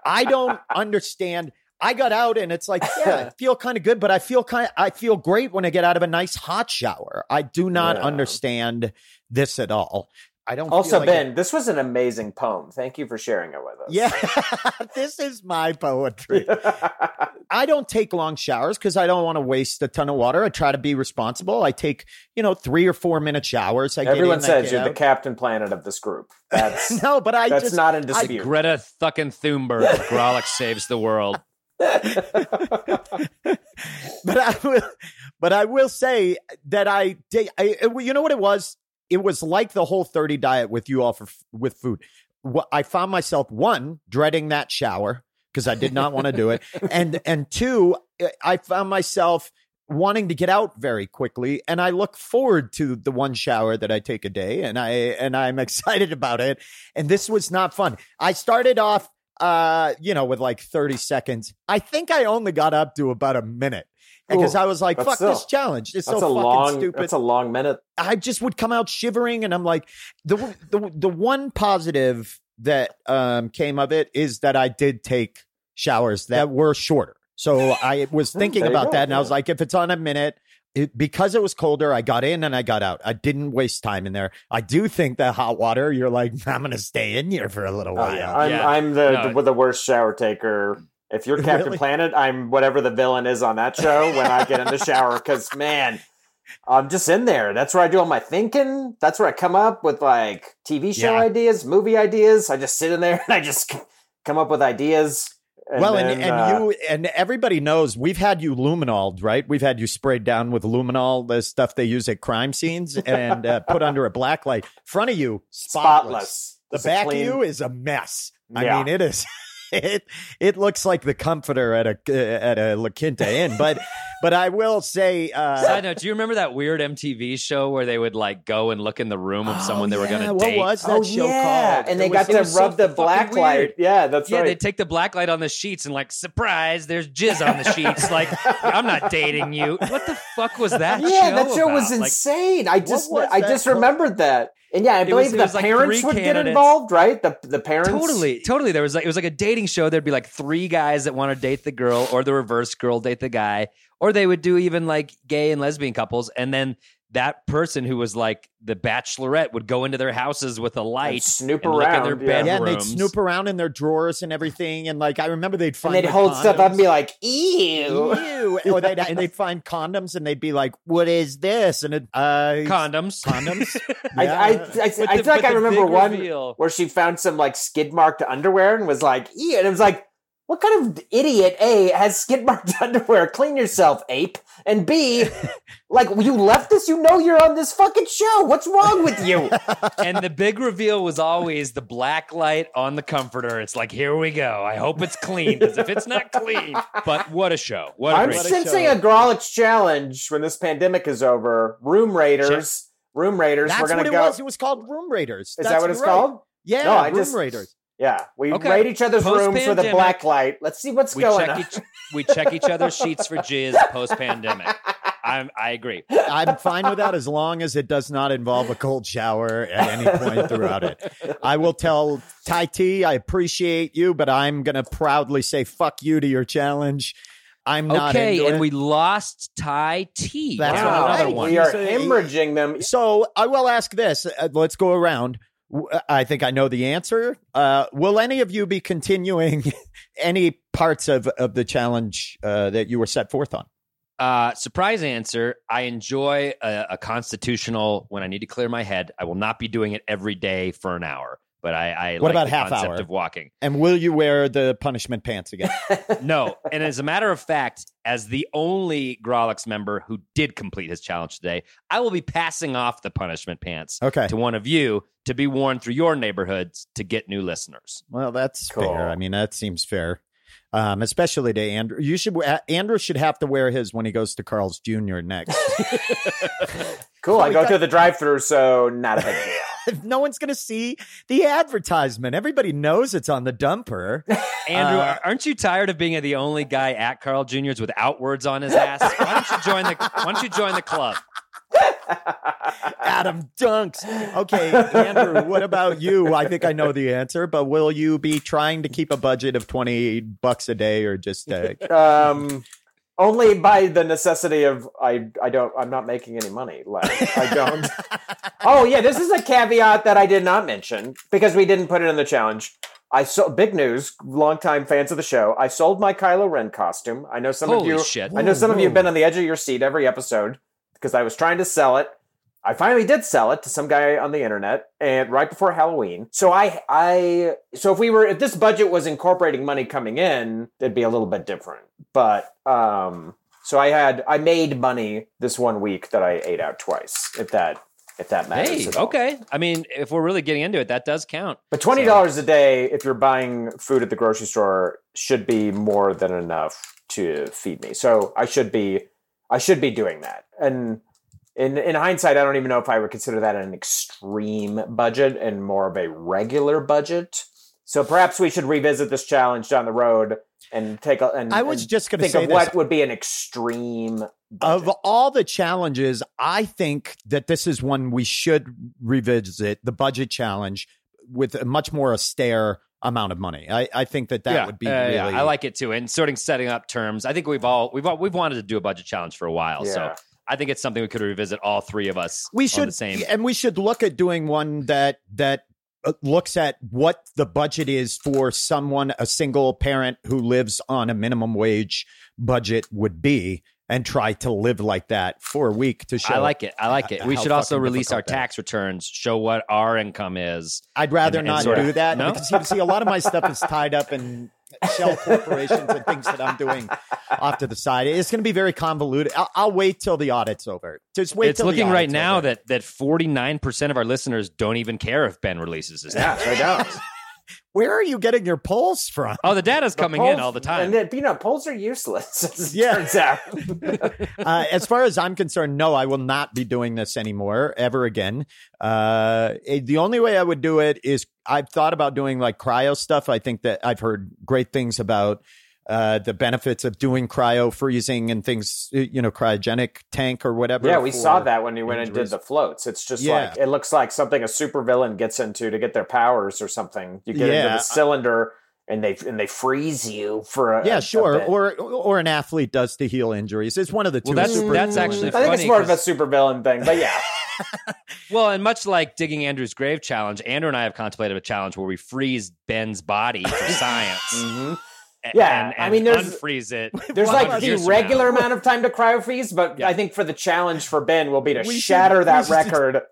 I don't understand. I got out and it's like, yeah, I feel kind of good, but I feel kind of, I feel great when I get out of a nice hot shower. I do not Yeah. understand this at all. I don't. feel Also, like Ben, it- this was an amazing poem. Thank you for sharing it with us. yeah, this is my poetry. I don't take long showers because I don't want to waste a ton of water. I try to be responsible. I take, you know, three or four minute showers. I Everyone get in, I says get you're the. Captain Planet of this group. That's No, but I that's just not in dispute. Greta fucking Thunberg. Grawlix saves the world. but I will, but I will say that I did. I, you know what it was? It was like the whole thirty diet with you all for with food. What I found myself one dreading that shower because I did not want to do it, and and two, I found myself wanting to get out very quickly and i look forward to the one shower that i take a day and i and i'm excited about it and this was not fun i started off uh you know with like 30 seconds i think i only got up to about a minute because i was like fuck this challenge it's so fucking long. stupid It's a long minute. I just would come out shivering, and I'm like, the the the one positive that um came of it is that I did take showers that were shorter. So I was thinking about go, that, and I was like, if it's on a minute. It, because it was colder, I got in and I got out. I didn't waste time in there. I do think that hot water, you're like, I'm going to stay in here for a little Oh, while. yeah. I'm Yeah. I'm the, No. the the worst shower taker. If you're Captain Really? Planet, I'm whatever the villain is on that show when I get in the shower. Because man, I'm just in there. That's where I do all my thinking. That's where I come up with like TV show Yeah. ideas, movie ideas. I just sit in there and I just come up with ideas. Well, then, and, and uh, you and everybody knows we've had you luminol, right? We've had you sprayed down with luminol, the stuff they use at crime scenes, and uh, put under a black light. Front of you, spotless. spotless. The It's back clean- of you is a mess. I Yeah. mean, it is. It it looks like the comforter at a at a La Quinta Inn, but but I will say, uh, Side note: Do you remember that weird MTV show where they would like go and look in the room of someone they were going Oh, yeah, to what date? was that Oh show yeah, called? and they It got to it was so rub the fucking black weird. Yeah, that's Yeah, right. they take the black light on the sheets and like, surprise, there's jizz on the sheets. like, I'm not dating you. What the fuck was that? yeah, show that show was about? Like, insane. I just I just called? remembered that. And yeah, I believe the was like parents three would get involved, right? The the parents Totally, totally. There was like it was like a dating show. There'd be like three guys that want to date the girl, or the reverse girl date the guy, or they would do even like gay and lesbian couples, and then that person who was like the bachelorette would go into their houses with a light snoop and look in their around, yeah. yeah, and they'd snoop around in their drawers and everything, and like I remember they'd And find they'd like, hold stuff up and be like, "Ew." Ew. or they'd, and they'd find condoms and they'd be like, "What is this?" And it, uh, condoms. condoms. I, Yeah. I, I, I With the- feel like I remember one reveal. where she found some like skid marked underwear and was like, "Ew," and it was like, "What kind of idiot A has skid marked underwear? Clean yourself, ape." And B, like you left this, you know you're on this fucking show. What's wrong with you? and the big reveal was always the black light on the comforter. It's like, here we go. I hope it's clean because if it's not clean, but what a show! What a I'm great sensing show. a Grawlix challenge when this pandemic is over. Room Raiders. Room Raiders. That's We're gonna what it go. was. It was called Room Raiders. Is That's that what it's right. called? Yeah, No, Room just- Raiders. Yeah, we Okay. raid each other's rooms with a Post-pandemic. black light. Let's see what's we going check on. each we check each other's sheets for jizz post pandemic. I'm I agree. I'm fine with that as long as it does not involve a cold shower at any point throughout it. I will tell Tai T, I appreciate you, but I'm going to proudly say fuck you to your challenge. I'm not Okay, and it. we lost Ty T. That's Wow, another right. one. We are hemorrhaging them. So I will ask this. Uh, let's go around. W- I think I know the answer. Uh, will any of you be continuing any parts of, of the challenge uh, that you were set forth on? Uh, surprise answer. I enjoy a, a constitutional when I need to clear my head. I will not be doing it every day for an hour, but I, I What like about the half concept hour? of walking. And will you wear the punishment pants again? No, and as a matter of fact, as the only Grawlix member who did complete his challenge today, I will be passing off the punishment pants Okay. to one of you to be worn through your neighborhoods to get new listeners. Well, that's Cool. fair. I mean, that seems fair. Um, especially to Andrew. You should uh, Andrew should have to wear his when he goes to Carl's Jr. next. Cool. I go got- through the drive-through, so not a big deal. no one's going to see the advertisement. Everybody knows it's on the dumper. Andrew, Uh, aren't you tired of being the only guy at Carl Jr.'s without words on his ass? Why don't you join the Why don't you join the club? Adam Dunks. Okay, Andrew, what about you? I think I know the answer, but will you be trying to keep a budget of 20 bucks a day or just uh, um, only by the necessity of I. I don't. I'm not making any money. Like, I don't. oh yeah, this is a caveat that I did not mention because we didn't put it in the challenge. I saw big news. Longtime fans of the show. I sold my Kylo Ren costume. I know some of you. shit! I know some of you have been on the edge of your seat every episode because I was trying to sell it. I finally did sell it to some guy on the internet and right before Halloween. So I I so if we were if this budget was incorporating money coming in, it'd be a little bit different. But um so I had I made money this one week that I ate out twice, if that if that matters. Hey, okay. I mean, if we're really getting into it, that does count. But twenty dollars a day, if you're buying food at the grocery store, should be more than enough to feed me. So I should be, I should be doing that. And in in hindsight, I don't even know if I would consider that an extreme budget and more of a regular budget. So perhaps we should revisit this challenge down the road and take a. And, I was and just going to think say of this. what would be an extreme. Of all the challenges, I think that this is one we should revisit the budget challenge with a much more austere amount of money. I, I think that that yeah, would be uh, really. yeah, I like it too. And starting setting up terms. I think we've all we've all, we've wanted to do a budget challenge for a while. So Yeah. I think it's something we could revisit all three of us. we on should the same. and we should look at doing one that that uh, looks at what the budget is for someone a single parent who lives on a minimum wage budget would be and try to live like that for a week to show I like it. I like it. We should also release our tax returns, show what our income is. I'd rather and- and not sort of- do that No? because you see a lot of my stuff is tied up in shell corporations and things that I'm doing off to the side. It's going to be very convoluted. I'll, I'll wait till the audit's over. Just wait. it's looking right now over. that that 49% of our listeners don't even care if Ben releases his Yeah. I don't. Where are you getting your polls from? Oh, the data's coming in all the time. And then, you know, polls are useless. as it Yeah. turns out. uh, as far as I'm concerned, no, I will not be doing this anymore ever again. Uh, it- the only way I would do it is I've thought about doing like cryo stuff. I think that I've heard great things about uh, the benefits of doing cryo freezing and things, you know, cryogenic tank or whatever. yeah, we saw that when we went and did the floats. It's just Yeah. like it looks like something a supervillain gets into to get their powers or something. You get into the cylinder and they and they freeze you for a Yeah, a- a sure. bit. Or or an athlete does to heal injuries. It's one of the two. Well, that's- super- that's actually I think it's funny more of a supervillain thing, but yeah. Well, and much like digging Andrew's grave challenge, Andrew and I have contemplated a challenge where we freeze Ben's body for science. Mhm. A- Yeah, and, I mean, there's- unfreeze it. There's like the regular now. amount of time to cryofreeze, but Yeah. I think for the challenge for Ben will be to We should- shatter we that should- record.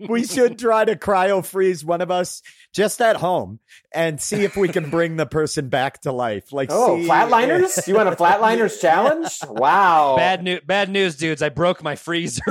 we should try to cryo freeze one of us just at home and see if we can bring the person back to life. Like, Oh, see- flatliners? You want a flatliners challenge? Wow. Bad news, bad news, dudes. I broke my freezer.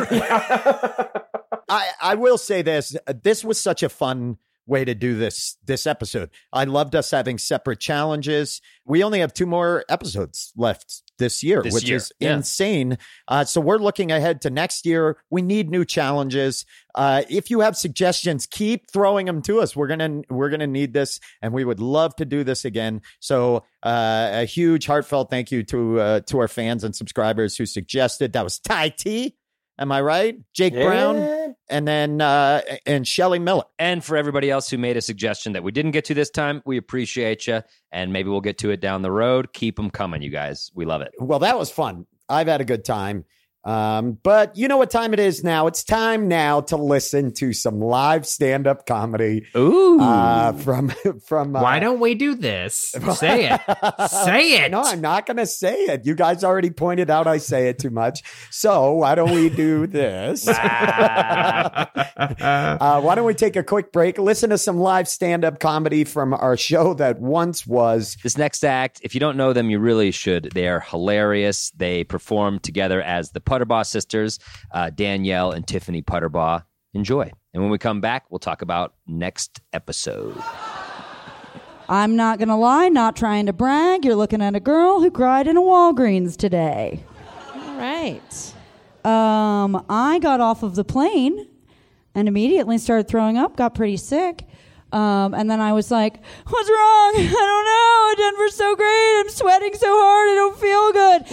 I, I will say this. This was such a fun way to do this this episode. I loved us having separate challenges. We only have two more episodes left this year, This which year, is yeah. insane. Uh, so we're looking ahead to next year. We need new challenges. Uh, if you have suggestions, keep throwing them to us. We're gonna we're gonna need this, and we would love to do this again. So uh, a huge heartfelt thank you to uh, to our fans and subscribers who suggested. That was Ty T. Am I right? Jake Brown and then uh and Shelly Miller. and for everybody else who made a suggestion that we didn't get to this time, we appreciate you. And maybe we'll get to it down the road. Keep them coming, you guys. We love it. Well, that was fun. I've had a good time. Um, but you know what time it is now? It's time now to listen to some live stand-up comedy Ooh. uh from from uh, Why don't we do this? Say it. Say it. No, I'm not going to say it. You guys already pointed out I say it too much. So why don't we do this? uh, why don't we take a quick break? Listen to some live stand-up comedy from our show that once was This next act, if you don't know them, you really should. They are hilarious. They perform together as the Puterbaugh sisters, uh, Danielle and Tiffany Puterbaugh. Enjoy. And when we come back, we'll talk about next episode. I'm not gonna lie, not trying to brag. You're looking at a girl who cried in a Walgreens today. All right. Um, I got off of the plane and immediately started throwing up, got pretty sick. Um, and then I was like, What's wrong? I don't know. Denver's so great. I'm sweating so hard. I don't feel good.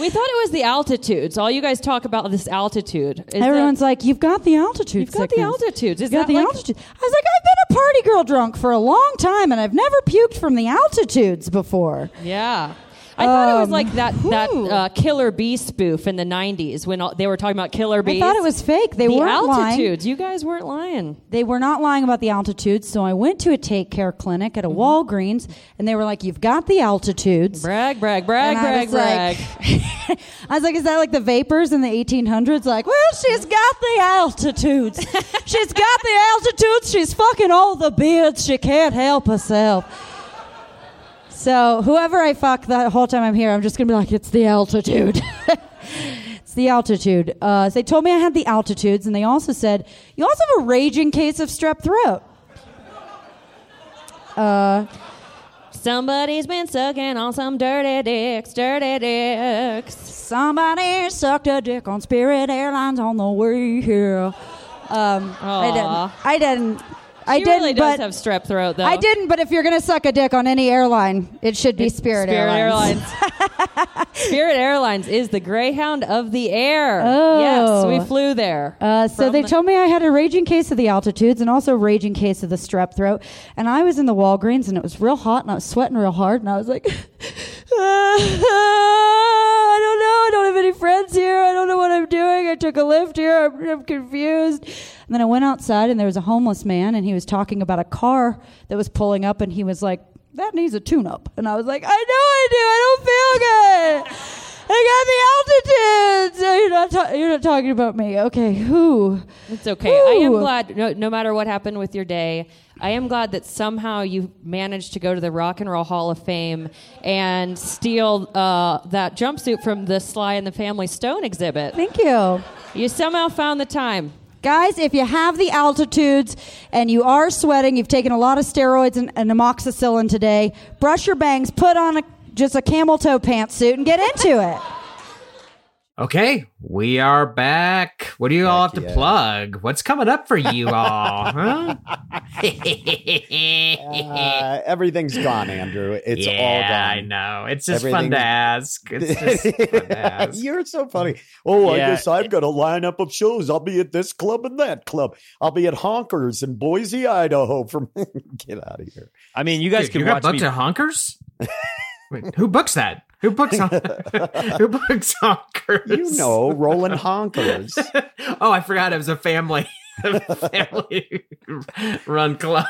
We thought it was the altitudes. All you guys talk about this altitude. Is Everyone's that, like, You've got the altitude. You've got the altitudes. Is You've got that the like- altitude. I was like, I've been a party girl drunk for a long time and I've never puked from the altitudes before. yeah. I thought it was Um, like that that uh, Killer Bee spoof in the '90s when all, they were talking about killer beast I thought it was fake. They the weren't lying. altitudes. You guys weren't lying. They were not lying about the altitudes, so I went to a take care clinic at a Walgreens, and they were like, "You've got the altitudes." Brag, brag, brag, I brag, like- brag. I was like, "Is that like the vapors in the 1800s?" Like, well, she's got the altitudes. she's got the altitudes. She's fucking all the beards. She can't help herself. So whoever I fuck the whole time I'm here, I'm just gonna be like, "It's the altitude." It's the altitude. Uh, so they told me I had the altitudes, and they also said you also have a raging case of strep throat. Somebody's been sucking on some dirty dicks, dirty dicks. Somebody sucked a dick on Spirit Airlines on the way here. Um, I didn't. I didn't. I She didn't. really does but have strep throat, though. I didn't. But if you're gonna suck a dick on any airline, it should be Spirit, Spirit Airlines. Airlines. Spirit Airlines is the Greyhound of the air. Oh. Yes, we flew there. Uh, so they the- told me I had a raging case of the altitudes and also a raging case of the strep throat. And I was in the Walgreens and it was real hot and I was sweating real hard and I was like, I don't know. I don't have any friends here. I don't know what I'm doing. I took a lift here. I'm, I'm confused. And then I went outside and there was a homeless man and he was talking about a car that was pulling up and he was like, that needs a tune up. And I was like, I know I do. I don't feel good. I got the altitudes. No, you're not. Ta- you're not talking about me. Okay, who? It's okay. I am glad, no, no matter what happened with your day, I am glad that somehow you managed to go to the Rock and Roll Hall of Fame and steal uh, that jumpsuit from the Sly and the Family Stone exhibit. Thank you. You somehow found the time. Guys, if you have the altitudes and you are sweating, you've taken a lot of steroids and, and amoxicillin today, brush your bangs, put on a, just a camel toe pantsuit, and get into it. Okay, we are back. What do you all have to yeah. plug? What's coming up for you all? Huh? Uh, everything's gone, Andrew. It's yeah, all gone. I know. It's just fun to ask. It's just fun to ask. You're so funny. Oh, Yeah. I guess I've got a lineup of shows. I'll be at this club and that club. I'll be at Honkers in Boise, Idaho. From get out of here. I mean, you guys Dude, can you got watch booked me. at Honkers? Wait, who books that? Who books hon- Who books Honkers? You know, rolling Honkers. oh, I forgot it was a family family run club.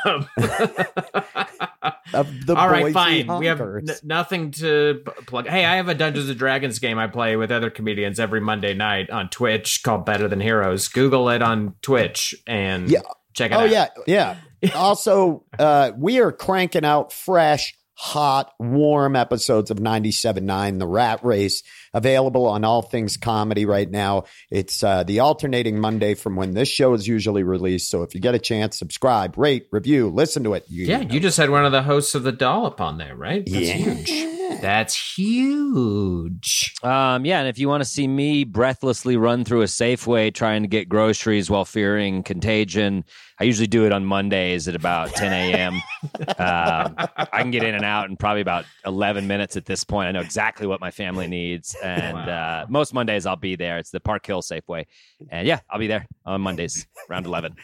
Of the All right, fine. We have n- nothing to p- plug. Hey, I have a Dungeons and Dragons game I play with other comedians every Monday night on Twitch called Better Than Heroes. Google it on Twitch and Yeah. check it Oh out. yeah, yeah. also, uh, we are cranking out fresh, hot, warm episodes of 97.9 The Rat Race, available on All Things Comedy right now. It's uh, the alternating Monday from when this show is usually released. So if you get a chance, subscribe, rate, review, listen to it. You, Yeah, you just had one of the hosts of the Dollop on there, right? That's Yeah. huge. That's huge. Um, yeah, and if you want to see me breathlessly run through a Safeway trying to get groceries while fearing contagion, I usually do it on Mondays at about 10 a.m. um, I can get in and out in probably about 11 minutes at this point. I know exactly what my family needs, and uh, most Mondays I'll be there. It's the Park Hill Safeway, and yeah, I'll be there on Mondays around 11.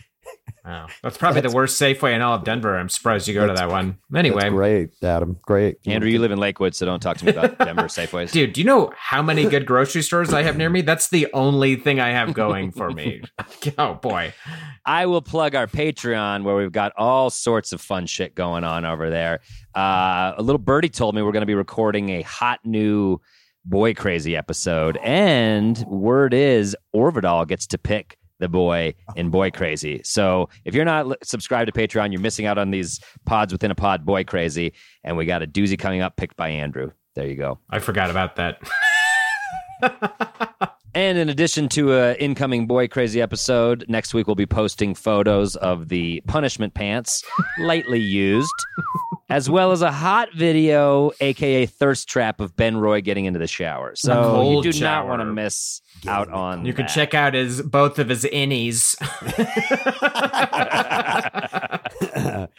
Wow. That's probably the worst Safeway in all of Denver. I'm surprised you go to that one. Anyway, That's great, Adam. Great. Andrew, you live in Lakewood, so don't talk to me about Denver Safeways. Dude, do you know how many good grocery stores I have near me? That's the only thing I have going for me. Oh boy. I will plug our Patreon where we've got all sorts of fun shit going on over there. Uh, a little birdie told me we're going to be recording a hot new Boy Crazy episode, and word is Orvedahl gets to pick the boy in Boy Crazy. So if you're not subscribed to Patreon, you're missing out on these pods within a pod, Boy Crazy, and we got a doozy coming up picked by Andrew. There you go. I forgot about that. And in addition to an incoming Boy Crazy episode, next week we'll be posting photos of the punishment pants, lightly used, as well as a hot video, aka thirst trap, of Ben Roy getting into the shower. So you do shower. not want to miss out on. You can that. check out his both of his innies.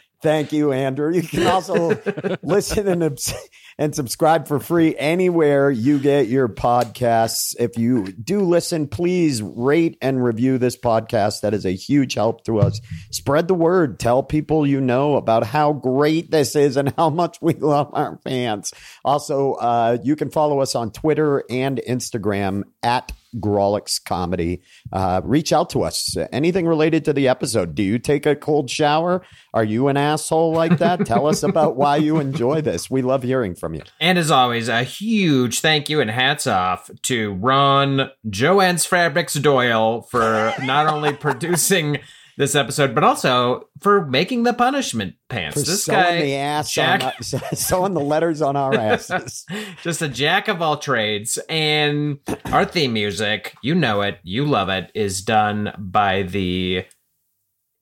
Thank you, Andrew. You can also listen and obs- and subscribe for free anywhere you get your podcasts. If you do listen, please rate and review this podcast. That is a huge help to us. Spread the word. Tell people you know about how great this is and how much we love our fans. Also, uh, you can follow us on Twitter and Instagram at Grawlix Comedy. Uh, reach out to us. Anything related to the episode? Do you take a cold shower? Are you an asshole like that? Tell us about why you enjoy this. We love hearing from you. and as always, a huge thank you and hats off to Ron Joanne's Fabrics Doyle for not only producing this episode, but also for making the punishment pants. For this sewing guy, the ass Jack, on sewing the letters on our asses. just a jack of all trades. And our theme music, you know it, you love it, is done by the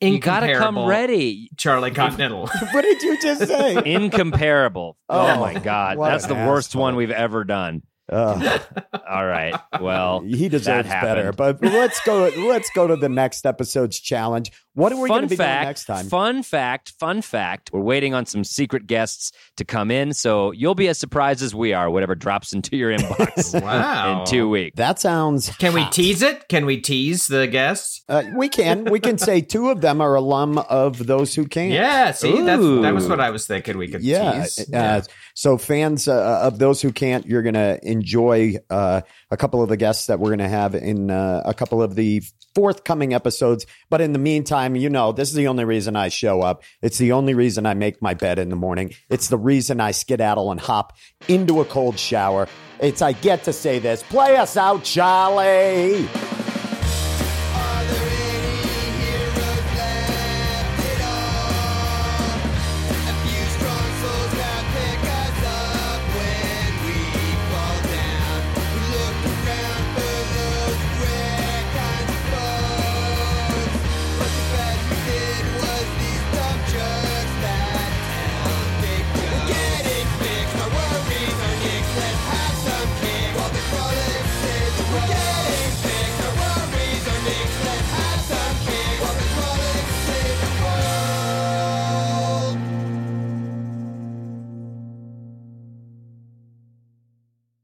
You got to come ready. Charlie Continental. what did you just say? Incomparable. oh, Oh, my God. That's an the worst one we've ever done. Ugh. All right. Well, he deserves better. But let's go. Let's go to the next episode's challenge. What are we going to be fact, doing next time? Fun fact, fun fact. We're waiting on some secret guests to come in, so you'll be as surprised as we are, whatever drops into your inbox Wow. in two weeks. That sounds. Can we tease it? Can we tease the guests? Uh, we can. We can say two of them are alum of those who can't. Yeah, see, that's, that was what I was thinking we could Yeah. tease. Uh, so fans uh, of those who can't, you're going to enjoy uh, a couple of the guests that we're going to have in uh, a couple of the forthcoming episodes. But in the meantime. You know, this is the only reason I show up. It's the only reason I make my bed in the morning. It's the reason I skedaddle and hop into a cold shower. It's I get to say this. Play us out, Charlie.